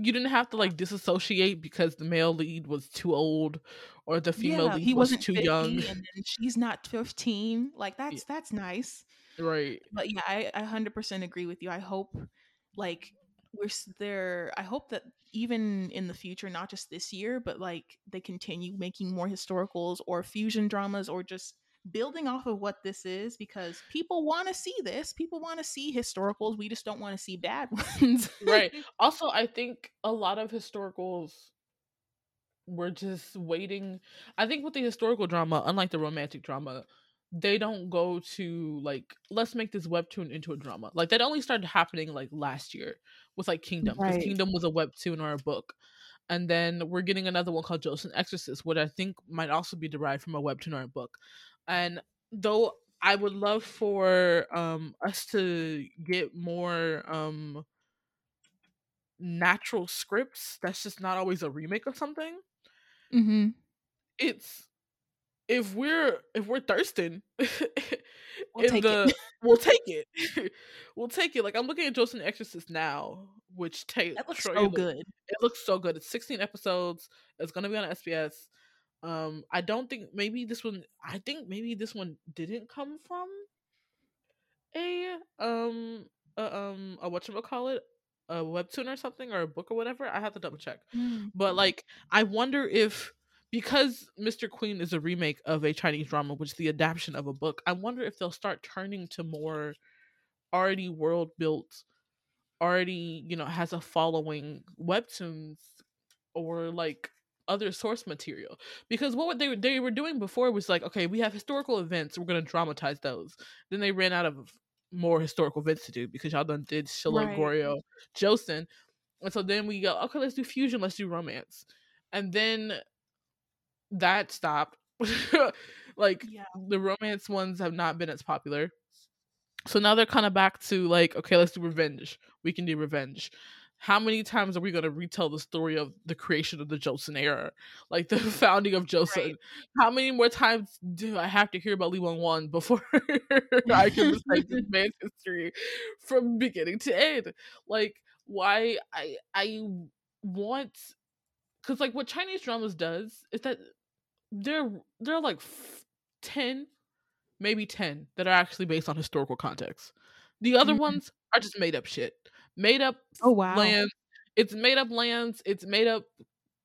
You didn't have to like disassociate because the male lead was too old or the female yeah, lead he was wasn't too 50 young. and then she's not 15. Like that's that's nice. Right. But yeah, I, I 100% agree with you. I hope like we're there I hope that even in the future, not just this year, but like they continue making more historicals or fusion dramas or just building off of what this is because people want to see this. People want to see historicals. We just don't want to see bad ones. Right. also i think a lot of historicals were just waiting i think with the historical drama unlike the romantic drama they don't go to like let's make this webtoon into a drama like that only started happening like last year with like kingdom because Right. kingdom was a webtoon or a book and then we're getting another one called Joseon Exorcist, which I think might also be derived from a webtoon or a book. And though I would love for um us to get more um natural scripts that's just not always a remake of something mm-hmm. it's if we're if we're thirsting We'll take the it. we'll take it we'll take it like i'm looking at Joseon Exorcist now which takes That looks so good. it looks so good it's 16 episodes it's gonna be on sbs um i don't think maybe this one i think maybe this one didn't come from a um a, um a whatchamacallit a webtoon or something or a book or whatever i have to double check Mm. but like i wonder if because mr queen is a remake of a chinese drama which is the adaptation of a book i wonder if they'll start turning to more already world built already you know has a following webtoons or like other source material because what they were they were doing before was like okay we have historical events we're going to dramatize those then they ran out of more historical events to do because y'all done did Shilla Right. Goryeo, Joseon. And so then we go, okay, let's do fusion, let's do romance. And then that stopped. like Yeah. the romance ones have not been as popular. So now they're kind of back to like, okay, let's do revenge. We can do revenge. How many times are we going to retell the story of the creation of the Joseon era, like the founding of Joseon? Right. How many more times do I have to hear about Lee Bang Won before I can recite this man's history from beginning to end? Like, why I I want because like what Chinese dramas does is that they're they're like f- ten, maybe ten that are actually based on historical context. The other Mhm. ones are just made up shit, made up Oh wow. lands. It's made up lands. It's made up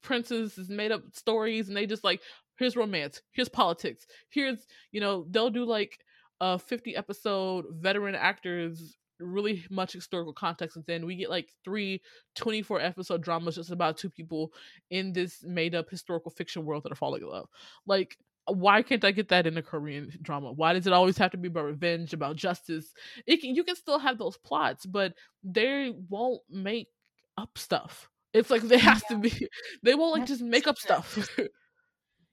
princes. It's made up stories, and they just like here's romance, here's politics, here's you know they'll do like a 50 episode veteran actors really much historical context and then we get like three 24 episode dramas just about two people in this made up historical fiction world that are falling in love like why can't i get that in a korean drama why does it always have to be about revenge about justice it can, you can still have those plots but they won't make up stuff it's like they have to be they won't like just make up stuff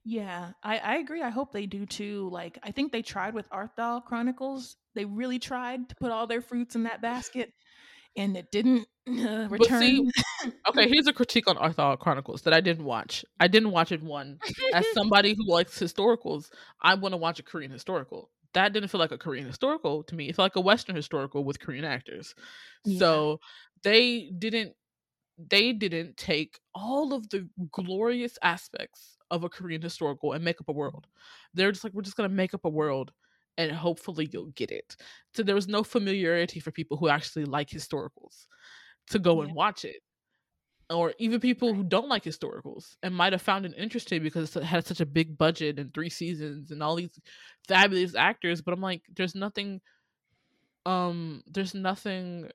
Yeah, I, I agree. I hope they do too. Like, I think they tried with Arthdal Chronicles. They really tried to put all their fruits in that basket, and it didn't uh, return. see, okay here's a critique on Arthdal Chronicles that i didn't watch i didn't watch it one as somebody who likes historicals i want to watch a korean historical that didn't feel like a Korean historical to me. It felt like a Western historical with Korean actors. Yeah. So they didn't they didn't take all of the glorious aspects of a Korean historical and make up a world. They're just like, we're just gonna make up a world and hopefully you'll get it. So there was no familiarity for people who actually like historicals to go Yeah. and watch it. Or even people who don't like historicals and might have found it interesting because it had such a big budget and three seasons and all these fabulous actors. But I'm like, there's nothing um there's nothing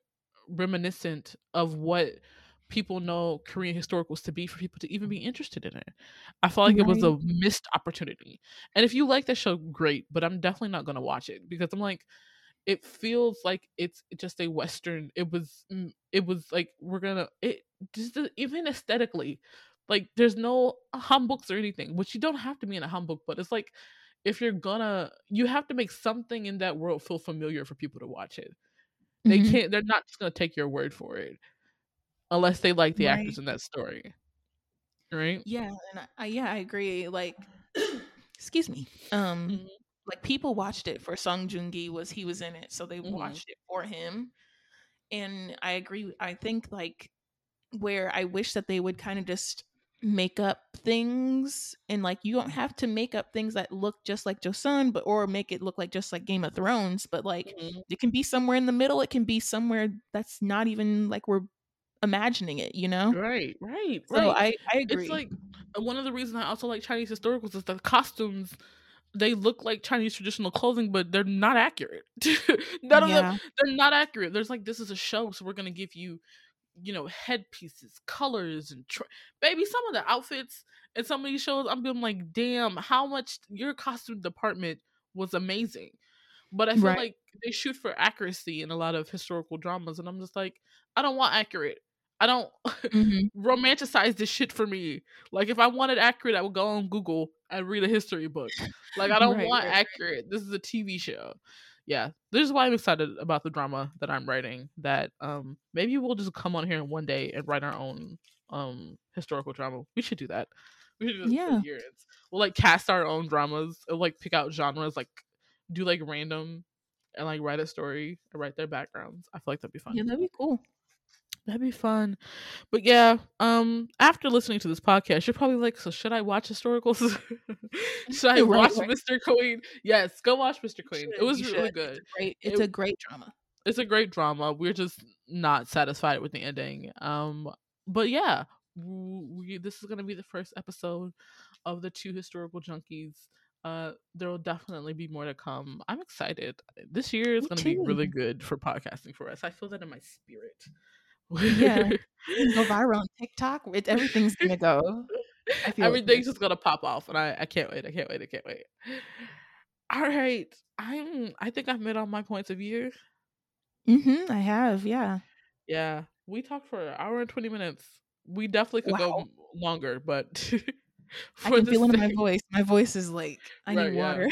reminiscent of what people know Korean historicals to be for people to even be interested in it. I felt like it was a missed opportunity. And if you like that show, great, but I'm definitely not gonna watch it because I'm like, it feels like it's just a western. It was, mm, it was like we're gonna it just even aesthetically, like there's no hanboks or anything, which you don't have to be in a hanbok, but it's like if you're gonna, you have to make something in that world feel familiar for people to watch it. They Mhm. can't. They're not just gonna take your word for it unless they like the Right. actors in that story, right? Yeah, and I, I yeah, I agree. Like, excuse me. Um, Mhm. like people watched it for Song Joong Ki was he was in it, so they Mhm. watched it for him. And I agree. I think like where I wish that they would kind of just make up things and like you don't have to make up things that look just like Joseon, but or make it look like just like Game of Thrones, but like Mhm. it can be somewhere in the middle. It can be somewhere that's not even like we're imagining it, you know? Right, right, So right. I I agree. It's like uh, one of the reasons I also like Chinese historicals is the costumes. They look like Chinese traditional clothing, but they're not accurate. None of them, yeah, they're not accurate. There's like this is a show, so we're gonna give you, you know, headpieces, colors, and tra- baby. Some of the outfits in some of these shows, I'm being like, damn, how much your costume department was amazing. But I feel right. like they shoot for accuracy in a lot of historical dramas, and I'm just like, I don't want accurate. I don't hmm romanticize this shit for me. Like if I wanted accurate, I would go on Google and read a history book. Like I don't Right, want right. accurate. This is a TV show. Yeah, this is why I'm excited about the drama that I'm writing. That um maybe we'll just come on here in one day and write our own um historical drama. We should do that. We should do Yeah. We'll like cast our own dramas. Or, like pick out genres. Like do like random and like write a story and write their backgrounds. I feel like that'd be fun. Yeah, that'd be cool. That'd be fun. But yeah, um, after listening to this podcast, you're probably like, so should I watch historicals? should I Right, watch right. Mr. Queen? Yes, go watch Mr. Queen. should, It was really should. good. Great. It's It- a great drama. It's a great drama. We're just not satisfied with the ending. Um, but yeah, we, this is gonna be the first episode of the two historical junkies. Uh, there will definitely be more to come. I'm excited. This year is gonna be really good for podcasting for us. I feel that in my spirit. Yeah. Go viral on TikTok. It, everything's gonna go. I feel it. Everything's just gonna pop off, and I, I can't wait. I can't wait. I can't wait. All right, I'm. I think I've made all my points of view. Mm-hmm. I have. Yeah. Yeah, we talked for an hour and twenty minutes. We definitely could go Wow. m- longer, but I can the feel it in my voice. My voice is like I Right, need yeah. water.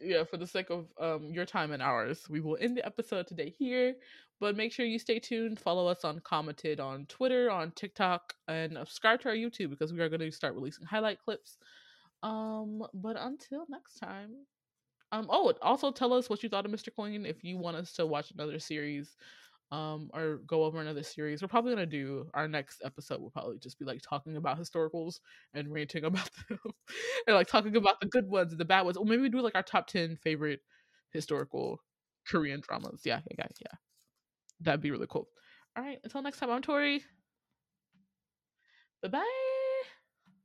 yeah, for the sake of um your time and ours, we will end the episode today here. But make sure you stay tuned. Follow us on Commented on Twitter, on TikTok, and subscribe to our YouTube because we are going to start releasing highlight clips. Um, but until next time, um, oh, also tell us what you thought of Mr. Queen. If you want us to watch another series, um, or go over another series, we're probably gonna do our next episode. We'll probably just be like talking about historicals and ranting about them, and like talking about the good ones and the bad ones. Or maybe we do like our top ten favorite historical Korean dramas. Yeah, yeah, yeah. That'd be really cool. All right, until next time, I'm Tori. Bye bye.